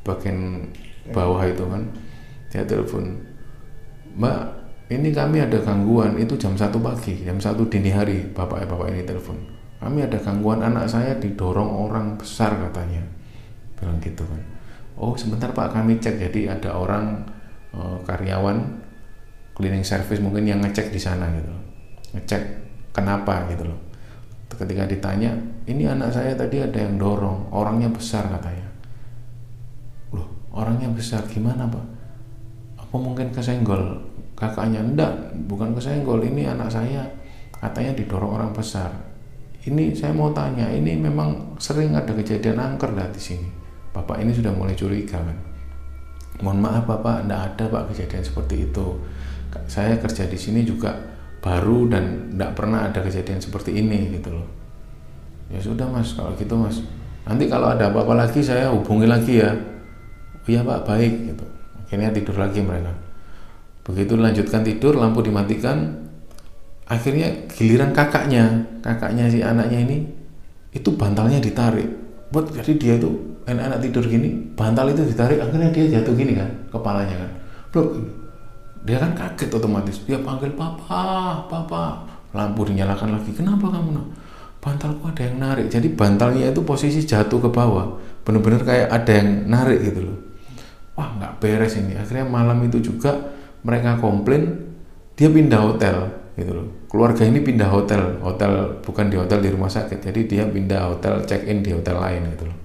Bagian bawah itu kan. Dia telepon mbak ini kami ada gangguan itu jam satu pagi jam satu dini hari bapak bapak ini telepon. Kami ada gangguan anak saya didorong orang besar katanya. Bilang gitu kan. Oh sebentar pak kami cek. Jadi ada orang e, karyawan cleaning service mungkin yang ngecek di sana gitu ngecek kenapa gitu loh. Ketika ditanya ini anak saya tadi ada yang dorong orangnya besar katanya. Loh orangnya besar gimana pak? Apa mungkin kesenggol? Kakaknya enggak bukan kesenggol ini anak saya katanya didorong orang besar. Ini saya mau tanya ini memang sering ada kejadian angker lah di sini. Bapak ini sudah mulai curiga kan? Mohon maaf bapak enggak ada pak kejadian seperti itu saya kerja di sini juga baru dan tidak pernah ada kejadian seperti ini gitu loh. Ya sudah mas kalau gitu mas. Nanti kalau ada apa-apa lagi saya hubungi lagi ya. Iya pak baik gitu. Akhirnya tidur lagi mereka. Begitu lanjutkan tidur lampu dimatikan. Akhirnya giliran kakaknya kakaknya si anaknya ini itu bantalnya ditarik. Buat jadi dia itu enak-enak tidur gini bantal itu ditarik akhirnya dia jatuh gini kan kepalanya kan. Blok dia kan kaget otomatis. Dia panggil papa papa. Lampu dinyalakan lagi. Kenapa kamu nak? Bantalku ada yang narik. Jadi bantalnya itu posisi jatuh ke bawah. Bener-bener kayak ada yang narik gitu loh. Wah nggak beres ini. Akhirnya malam itu juga mereka komplain dia pindah hotel gitu loh. Keluarga ini pindah hotel. Hotel bukan di hotel di rumah sakit. Jadi dia pindah hotel check in di hotel lain gitu loh.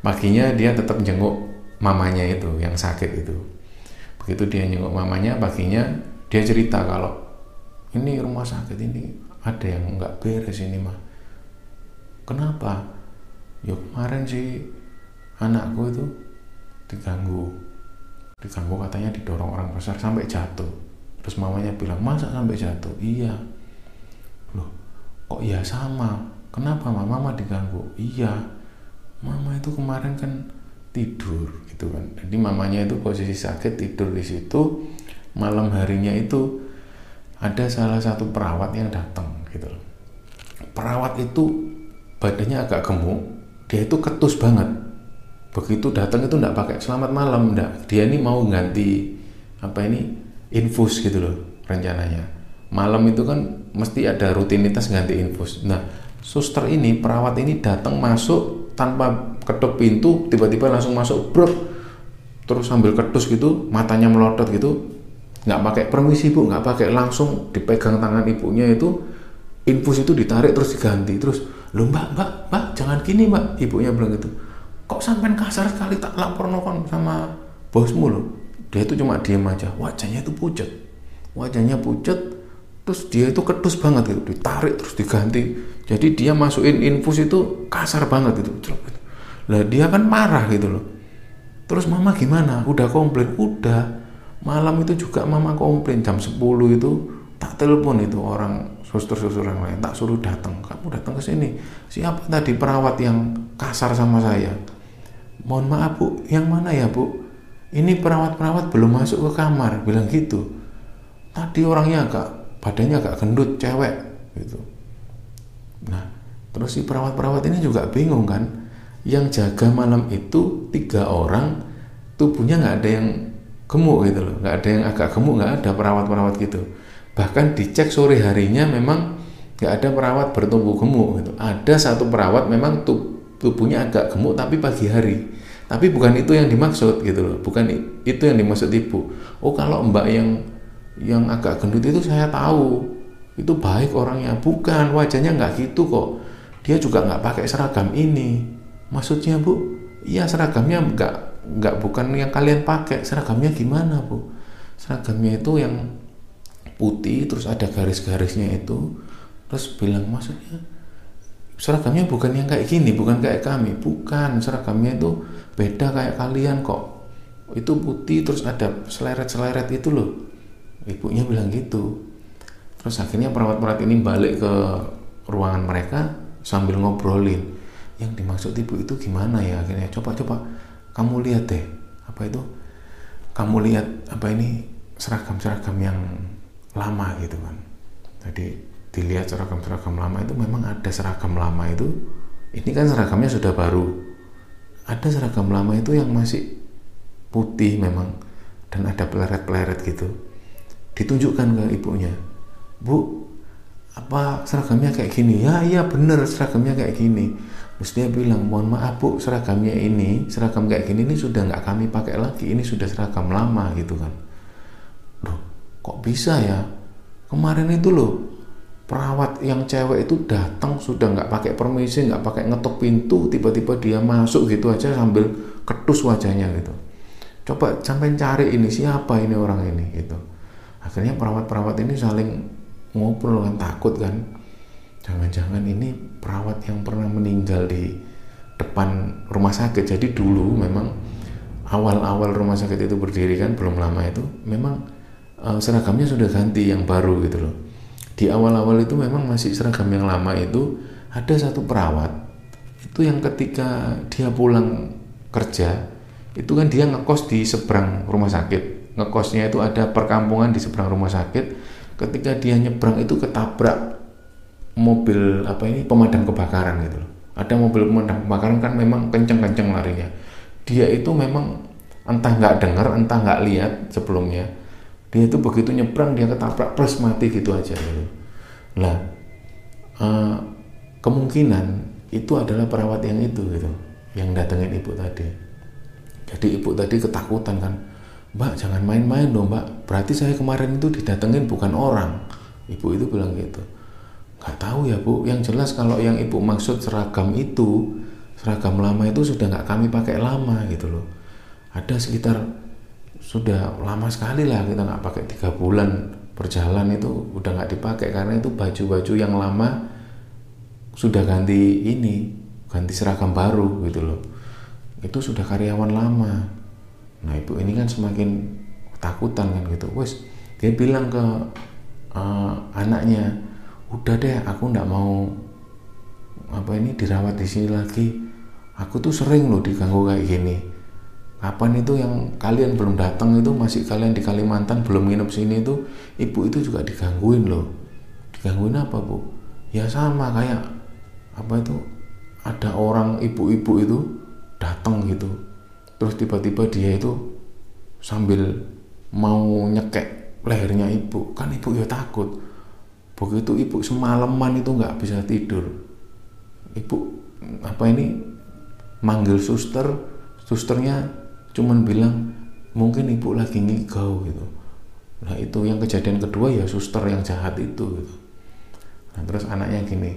Paginya dia tetap jenguk mamanya itu yang sakit itu begitu dia nyengok mamanya paginya dia cerita kalau ini rumah sakit ini ada yang nggak beres ini mah. Kenapa? Ya kemarin sih anakku itu diganggu. Diganggu katanya didorong orang besar sampai jatuh. Terus mamanya bilang masa sampai jatuh? Iya. Loh kok ya sama? Kenapa mama mama diganggu? Iya mama itu kemarin kan tidur gitu kan. Jadi mamanya itu posisi sakit tidur di situ. Malam harinya itu ada salah satu perawat yang datang gitu perawat itu badannya agak gemuk dia itu ketus banget. Begitu datang itu enggak pakai selamat malam enggak dia ini mau ganti apa ini infus gitu loh rencananya. Malam itu kan mesti ada rutinitas ganti infus. Nah suster ini perawat ini datang masuk tanpa ketuk pintu tiba-tiba langsung masuk bro terus sambil ketus gitu matanya melotot gitu. Nggak pakai permisi bu. Nggak pakai langsung dipegang tangan ibunya itu. Infus itu ditarik terus diganti. Terus lo mbak mbak mbak jangan gini mbak. Ibunya bilang gitu. Kok sampai kasar sekali tak lapor nokon sama bosmu loh? Dia itu cuma diem aja. Wajahnya itu pucat wajahnya pucat terus dia itu kedus banget gitu. Ditarik terus diganti. Jadi dia masukin infus itu kasar banget itu lah dia kan marah gitu loh. Terus mama gimana? Udah komplain? Udah. Malam itu juga mama komplain. Jam 10 itu tak telepon itu orang suster-suster yang lain. Tak suruh datang. Kamu datang ke sini. Siapa tadi perawat yang kasar sama saya? Mohon maaf bu. Yang mana ya bu? Ini perawat-perawat belum masuk ke kamar. Bilang gitu. Tadi orangnya agak badannya agak gendut cewek gitu. Nah terus si perawat-perawat ini juga bingung kan yang jaga malam itu tiga orang tubuhnya nggak ada yang gemuk gitu loh. Nggak ada yang agak gemuk nggak ada perawat-perawat gitu. Bahkan dicek sore harinya memang nggak ada perawat bertubuh gemuk gitu. Ada satu perawat memang tubuhnya agak gemuk tapi pagi hari. Tapi bukan itu yang dimaksud gitu loh. Bukan itu yang dimaksud ibu. Oh kalau mbak yang yang agak gendut itu saya tahu. Itu baik orangnya. Bukan wajahnya nggak gitu kok. Dia juga nggak pakai seragam ini maksudnya bu? Iya seragamnya nggak nggak bukan yang kalian pakai. Seragamnya gimana bu? Seragamnya itu yang putih terus ada garis-garisnya itu. Terus bilang maksudnya seragamnya bukan yang kayak gini bukan kayak kami. Bukan seragamnya itu beda kayak kalian kok. Itu putih terus ada seleret-seleret itu loh. Ibunya bilang gitu. Terus akhirnya perawat-perawat ini balik ke ruangan mereka sambil ngobrolin yang dimaksud ibu itu gimana ya? Akhirnya coba-coba kamu lihat deh. Apa itu? Kamu lihat apa ini? Seragam-seragam yang lama gitu kan. Jadi dilihat seragam-seragam lama itu memang ada seragam lama itu. Ini kan seragamnya sudah baru. Ada seragam lama itu yang masih putih memang dan ada peleret-peleret gitu. Ditunjukkan ke ibunya bu apa seragamnya kayak gini? Ya iya bener seragamnya kayak gini dia bilang mohon maaf bu seragamnya ini seragam kayak gini ini sudah nggak kami pakai lagi. Ini sudah seragam lama gitu kan. Loh kok bisa ya? Kemarin itu loh perawat yang cewek itu datang sudah nggak pakai permisi nggak pakai ngetok pintu tiba-tiba dia masuk gitu aja sambil ketus wajahnya gitu. Coba sampai cari ini siapa ini orang ini gitu. Akhirnya perawat-perawat ini saling ngobrol kan takut kan jangan-jangan ini perawat yang pernah meninggal di depan rumah sakit. Jadi dulu memang awal-awal rumah sakit itu berdiri kan belum lama itu memang uh, seragamnya sudah ganti yang baru gitu loh. Di awal-awal itu memang masih seragam yang lama itu ada satu perawat itu yang ketika dia pulang kerja itu kan dia ngekos di seberang rumah sakit. Ngekosnya itu ada perkampungan di seberang rumah sakit. Ketika dia nyebrang itu ketabrak mobil apa ini pemadam kebakaran gitu loh ada mobil pemadam kebakaran kan memang kenceng-kenceng larinya dia itu memang entah nggak dengar entah nggak lihat sebelumnya dia itu begitu nyebrang dia ketabrak plus mati gitu aja gitu. Lah uh, kemungkinan itu adalah perawat yang itu gitu yang datengin ibu tadi. Jadi ibu tadi ketakutan kan, Mbak jangan main-main dong Mbak. Berarti saya kemarin itu didatengin bukan orang. Ibu itu bilang gitu. Gak tahu ya Bu. Yang jelas kalau yang ibu maksud seragam itu, seragam lama itu sudah nggak kami pakai lama gitu loh. Ada sekitar sudah lama sekali lah kita nggak pakai tiga bulan berjalan itu udah nggak dipakai karena itu baju-baju yang lama sudah ganti ini ganti seragam baru gitu loh itu sudah karyawan lama nah ibu ini kan semakin ketakutan kan gitu wes dia bilang ke uh, anaknya udah deh aku nggak mau apa ini dirawat di sini lagi. Aku tuh sering loh diganggu kayak gini. Kapan itu yang kalian belum datang itu masih kalian di Kalimantan belum nginep sini itu ibu itu juga digangguin loh. Digangguin apa bu? Ya sama kayak apa itu ada orang ibu-ibu itu datang gitu. Terus tiba-tiba dia itu sambil mau nyekek lehernya ibu. Kan ibu ya takut begitu ibu semalaman itu nggak bisa tidur. Ibu apa ini manggil suster. Susternya cuman bilang mungkin ibu lagi ngigau gitu. Nah itu yang kejadian kedua ya suster yang jahat itu gitu. Nah terus anaknya gini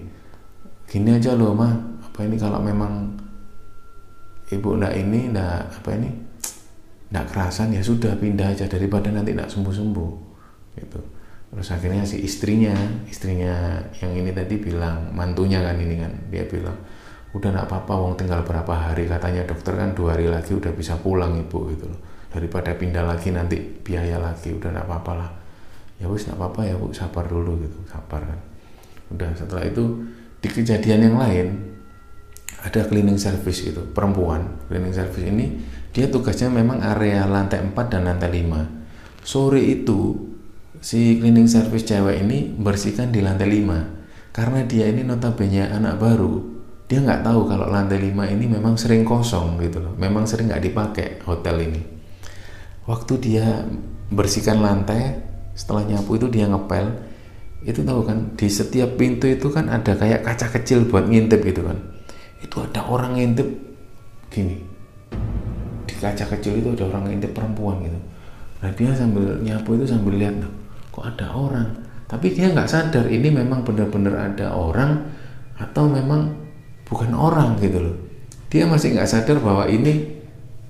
gini aja loh mah apa ini kalau memang ibu ndak ini ndak apa ini tidak kerasan ya sudah pindah aja. Daripada nanti tidak sembuh-sembuh gitu terus akhirnya si istrinya istrinya yang ini tadi bilang mantunya kan ini kan dia bilang udah nak apa-apa wong tinggal berapa hari. Katanya dokter kan dua hari lagi udah bisa pulang ibu gitu loh. Daripada pindah lagi nanti biaya lagi udah nak apa-apa lah. Ya wis nak apa-apa ya bu sabar dulu gitu sabar kan. Udah setelah itu di kejadian yang lain ada cleaning service itu perempuan cleaning service ini dia tugasnya memang area lantai 4 dan lantai 5 sore itu si cleaning service cewek ini bersihkan di lantai 5 karena dia ini notabene anak baru dia nggak tahu kalau lantai 5 ini memang sering kosong gitu loh. Memang sering nggak dipakai hotel ini. Waktu dia bersihkan lantai setelah nyapu itu dia ngepel. Itu tahu kan di setiap pintu itu kan ada kayak kaca kecil buat ngintip gitu kan. Itu ada orang ngintip gini. Di kaca kecil itu ada orang ngintip perempuan gitu. Nah dia sambil nyapu itu sambil lihat kok ada orang? Tapi dia nggak sadar ini memang benar-benar ada orang atau memang bukan orang gitu loh. Dia masih nggak sadar bahwa ini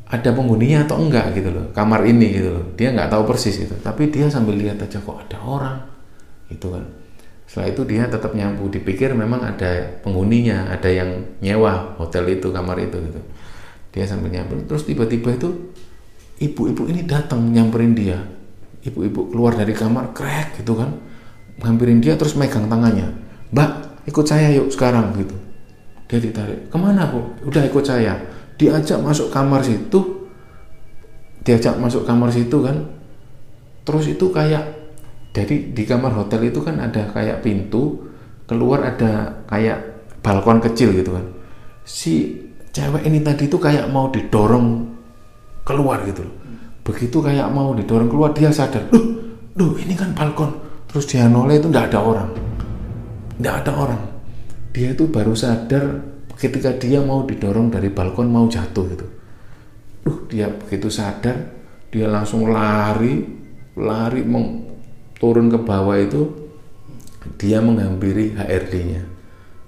ada penghuninya atau enggak gitu loh kamar ini gitu loh. Dia nggak tahu persis itu. Tapi dia sambil lihat aja kok ada orang gitu kan. Setelah itu dia tetap nyampu. Dipikir memang ada penghuninya ada yang nyewa hotel itu kamar itu gitu. Dia sambil nyampu. Terus tiba-tiba itu ibu-ibu ini datang nyamperin dia ibu-ibu keluar dari kamar krek gitu kan. Ngampirin dia terus megang tangannya. Mbak ikut saya yuk sekarang gitu. Dia ditarik ke mana bu? Udah ikut saya. Diajak masuk kamar situ diajak masuk kamar situ kan. Terus itu kayak jadi di kamar hotel itu kan ada kayak pintu keluar ada kayak balkon kecil gitu kan. Si cewek ini tadi itu kayak mau didorong keluar gitu loh begitu kayak mau didorong keluar dia sadar duh duh ini kan balkon. Terus dia noleh itu nggak ada orang. Nggak ada orang. Dia itu baru sadar ketika dia mau didorong dari balkon mau jatuh gitu. Uh dia begitu sadar dia langsung lari lari meng, turun ke bawah itu dia menghampiri HRD-nya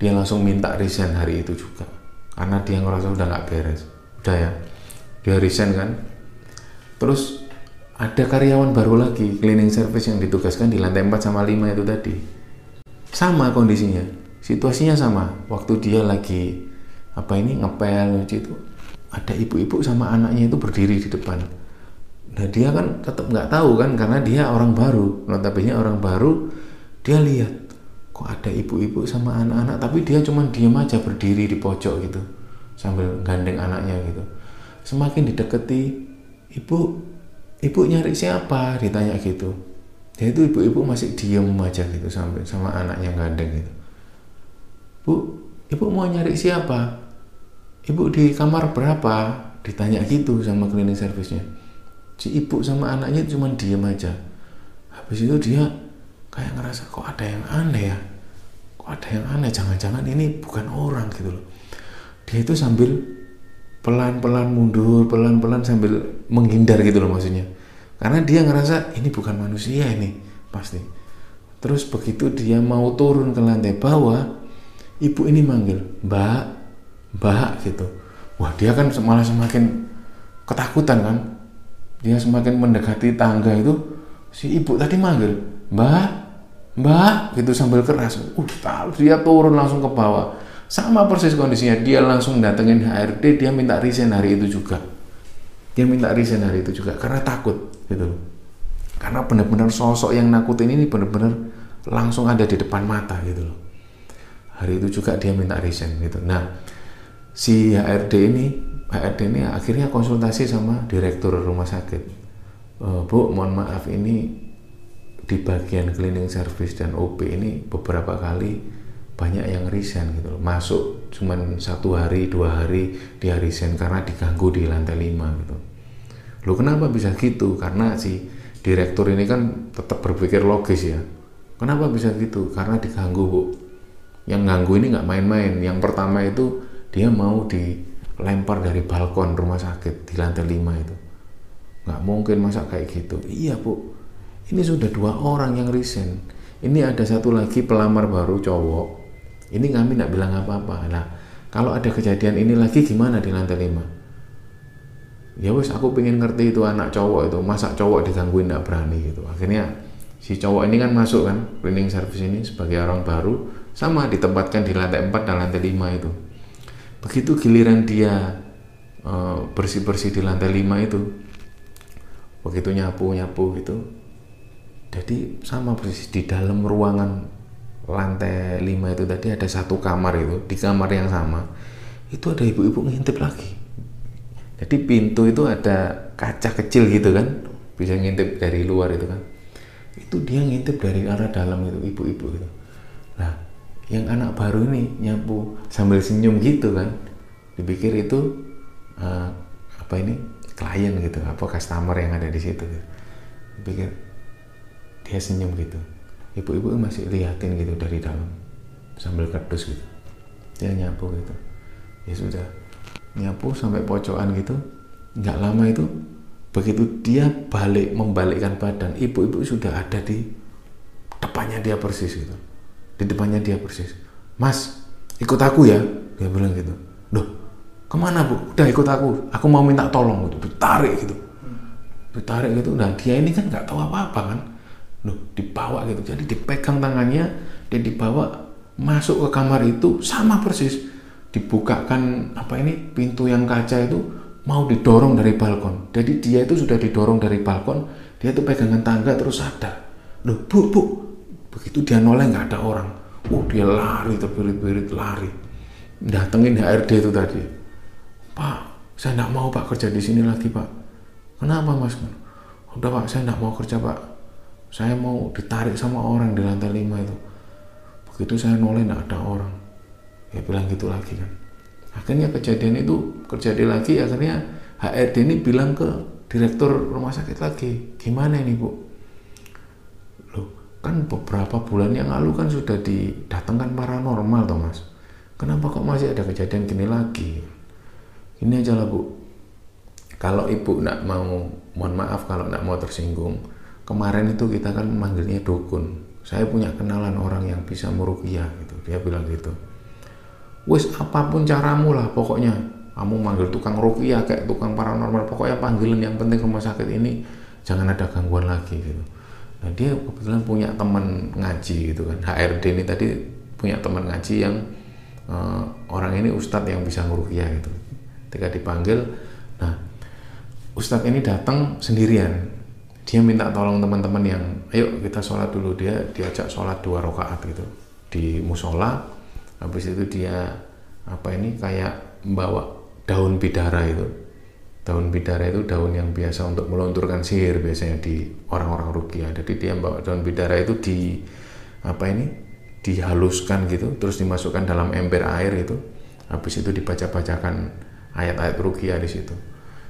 dia langsung minta resign hari itu juga karena dia ngerasa udah nggak beres. Udah ya dia resign kan terus ada karyawan baru lagi cleaning service yang ditugaskan di lantai 4 sama 5 itu tadi. Sama kondisinya. Situasinya sama. Waktu dia lagi apa ini ngepel itu ada ibu-ibu sama anaknya itu berdiri di depan. Nah dia kan tetap nggak tahu kan karena dia orang baru. Notabene orang baru dia lihat kok ada ibu-ibu sama anak-anak tapi dia cuma diem aja berdiri di pojok gitu sambil gandeng anaknya gitu. Semakin dideketi ibu ibu nyari siapa ditanya gitu ya itu ibu-ibu masih diem aja gitu sambil sama anaknya gandeng gitu Bu, ibu mau nyari siapa? Ibu di kamar berapa? Ditanya gitu sama cleaning service-nya. Si ibu sama anaknya cuma diem aja. Habis itu dia kayak ngerasa kok ada yang aneh ya. Kok ada yang aneh, jangan-jangan ini bukan orang gitu loh. Dia itu sambil pelan-pelan mundur, pelan-pelan sambil menghindar gitu loh maksudnya. Karena dia ngerasa ini bukan manusia ini, pasti. Terus begitu dia mau turun ke lantai bawah, ibu ini manggil mbak mbak gitu. Wah dia kan malah semakin ketakutan kan. Dia semakin mendekati tangga itu si ibu tadi manggil mbak mbak gitu sambil keras. Uh tahu dia turun langsung ke bawah sama persis kondisinya. Dia langsung datengin HRD dia minta resign hari itu juga. Dia minta resign hari itu juga karena takut gitu karena benar-benar sosok yang nakutin ini benar-benar langsung ada di depan mata gitu loh. Hari itu juga dia minta resign gitu. Nah si HRD ini HRD ini akhirnya konsultasi sama direktur rumah sakit. E, bu mohon maaf ini di bagian cleaning service dan OP ini beberapa kali banyak yang resign gitu loh. masuk cuman satu hari dua hari dia resign karena diganggu di lantai lima gitu. Lo kenapa bisa gitu? Karena si direktur ini kan tetap berpikir logis ya. Kenapa bisa gitu? Karena diganggu bu. Yang ganggu ini nggak main-main. Yang pertama itu dia mau dilempar dari balkon rumah sakit di lantai 5 itu. Nggak mungkin masa kayak gitu. Iya bu. Ini sudah dua orang yang resign. Ini ada satu lagi pelamar baru cowok ini kami nggak bilang apa-apa. Nah kalau ada kejadian ini lagi gimana di lantai 5 ya wes aku pengen ngerti itu anak cowok itu masa cowok digangguin nggak berani gitu. Akhirnya si cowok ini kan masuk kan cleaning service ini sebagai orang baru sama ditempatkan di lantai 4 dan lantai 5 itu. Begitu giliran dia eh, bersih-bersih di lantai 5 itu begitu nyapu-nyapu gitu jadi sama persis di dalam ruangan lantai 5 itu tadi ada satu kamar itu di kamar yang sama itu ada ibu-ibu ngintip lagi. Jadi pintu itu ada kaca kecil gitu kan bisa ngintip dari luar itu kan. Itu dia ngintip dari arah dalam itu ibu-ibu itu. Nah yang anak baru ini nyapu sambil senyum gitu kan. Dipikir itu uh, apa ini klien gitu apa customer yang ada di situ gitu. dipikir dia senyum gitu ibu-ibu masih liatin gitu dari dalam sambil kerdus gitu. Dia nyapu gitu. Ya sudah nyapu sampai pojokan gitu. Nggak lama itu begitu dia balik membalikkan badan ibu-ibu sudah ada di depannya dia persis gitu. Di depannya dia persis. Mas ikut aku ya dia bilang gitu. Duh, ke mana bu? Udah ikut aku. Aku mau minta tolong gitu. Ditarik gitu. Ditarik gitu. Nah dia ini kan nggak tahu apa-apa kan Duh, dibawa gitu jadi dipegang tangannya dan dibawa masuk ke kamar itu sama persis dibukakan apa ini pintu yang kaca itu mau didorong dari balkon. Jadi dia itu sudah didorong dari balkon, dia itu pegangan tangga terus sadar. Loh, bu, bu, begitu dia noleh nggak ada orang. Oh, dia lari terbirit-birit lari. Datengin HRD itu tadi. Pak, saya nggak mau pak kerja di sini lagi pak. Kenapa mas? Udah pak, saya nggak mau kerja pak. Saya mau ditarik sama orang di lantai lima itu. Begitu saya noleh nggak ada orang. Ya bilang gitu lagi kan. Akhirnya kejadian itu terjadi lagi akhirnya HRD ini bilang ke direktur rumah sakit lagi gimana ini bu? Loh kan beberapa bulan yang lalu kan sudah didatangkan paranormal Thomas kenapa kok masih ada kejadian gini lagi? Ini aja lah bu. Kalau ibu nak mau mohon maaf kalau nak mau tersinggung kemarin itu kita kan manggilnya dukun. Saya punya kenalan orang yang bisa merukiah gitu. Dia bilang gitu. Wis apa pun caramu lah pokoknya. Kamu manggil tukang rukiah kayak tukang paranormal. Pokoknya panggilan yang penting rumah sakit ini. Jangan ada gangguan lagi gitu. Nah dia kebetulan punya teman ngaji gitu kan. HRD ini tadi punya teman ngaji yang uh, orang ini ustadz yang bisa ngurukiah gitu. Ketika dipanggil nah ustadz ini datang sendirian dia minta tolong teman-teman yang ayo kita sholat dulu. Dia diajak sholat dua rakaat gitu di musola. Habis itu dia apa ini kayak membawa daun bidara itu. Daun bidara itu daun yang biasa untuk melunturkan sihir biasanya di orang-orang rukia. Jadi dia membawa daun bidara itu di apa ini dihaluskan gitu terus dimasukkan dalam ember air itu. Habis itu dibaca-bacakan ayat-ayat rukia di situ.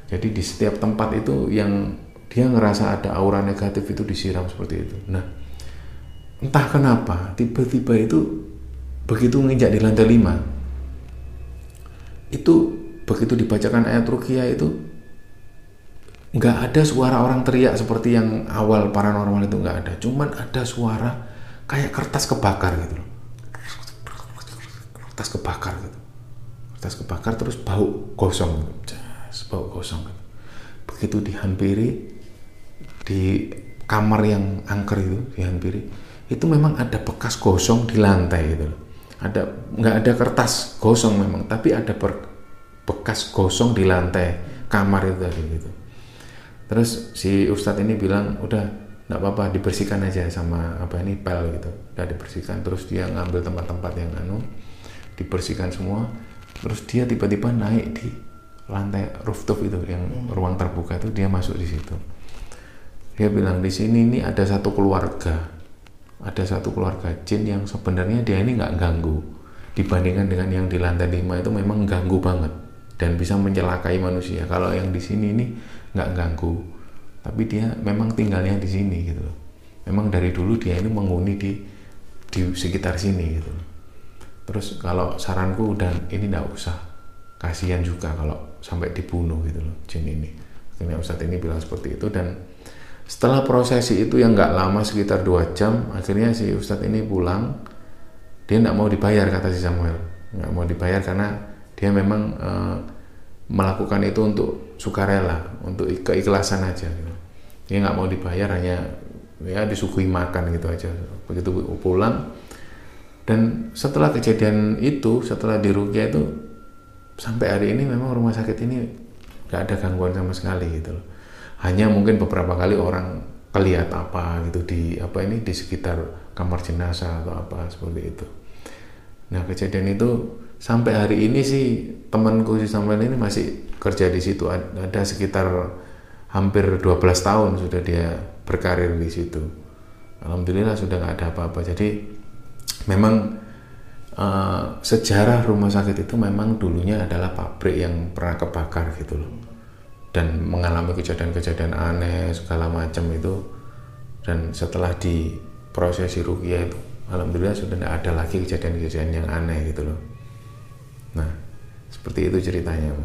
Jadi di setiap tempat itu yang dia ngerasa ada aura negatif itu disiram seperti itu nah entah kenapa tiba-tiba itu begitu menginjak di lantai 5 itu begitu dibacakan ayat rukia itu nggak ada suara orang teriak seperti yang awal paranormal itu nggak ada cuman ada suara kayak kertas kebakar gitu kertas kebakar gitu kertas kebakar terus bau gosong gitu. bau gosong gitu. begitu dihampiri di kamar yang angker itu dihampiri itu memang ada bekas gosong di lantai gitu loh. Ada nggak ada kertas gosong memang tapi ada ber, bekas gosong di lantai kamar itu tadi gitu. Terus si ustadz ini bilang udah nggak apa-apa dibersihkan aja sama apa ini pel gitu. Udah dibersihkan terus dia ngambil tempat-tempat yang anu dibersihkan semua terus dia tiba-tiba naik di lantai rooftop itu yang hmm. ruang terbuka itu dia masuk di situ dia bilang di sini ini ada satu keluarga. Ada satu keluarga jin yang sebenarnya dia ini nggak ganggu. Dibandingkan dengan yang di lantai lima itu memang ganggu banget dan bisa mencelakai manusia. Kalau yang di sini ini nggak ganggu tapi dia memang tinggalnya di sini gitu memang dari dulu dia ini menghuni di di sekitar sini gitu terus kalau saranku dan ini nggak usah. Kasihan juga kalau sampai dibunuh gitu loh jin ini. Akhirnya Ustadz ini bilang seperti itu dan setelah prosesi itu yang nggak lama sekitar dua jam, akhirnya si Ustadz ini pulang. Dia nggak mau dibayar kata si Samuel, nggak mau dibayar karena dia memang e, melakukan itu untuk sukarela untuk keikhlasan aja gitu. dia nggak mau dibayar hanya ya disuguhi makan gitu aja begitu pulang dan setelah kejadian itu setelah di Rukia itu sampai hari ini memang rumah sakit ini nggak ada gangguan sama sekali gitu loh hanya mungkin beberapa kali orang kelihat apa gitu di apa ini di sekitar kamar jenazah atau apa seperti itu. Nah kejadian itu sampai hari ini sih temanku si Samuel ini masih kerja di situ. Ada sekitar hampir 12 tahun sudah dia berkarir di situ. Alhamdulillah sudah nggak ada apa-apa. Jadi memang uh, sejarah rumah sakit itu memang dulunya adalah pabrik yang pernah kebakar gitu loh dan mengalami kejadian-kejadian aneh segala macam itu dan setelah di prosesi rukia itu alhamdulillah sudah tidak ada lagi kejadian-kejadian yang aneh gitu loh nah seperti itu ceritanya.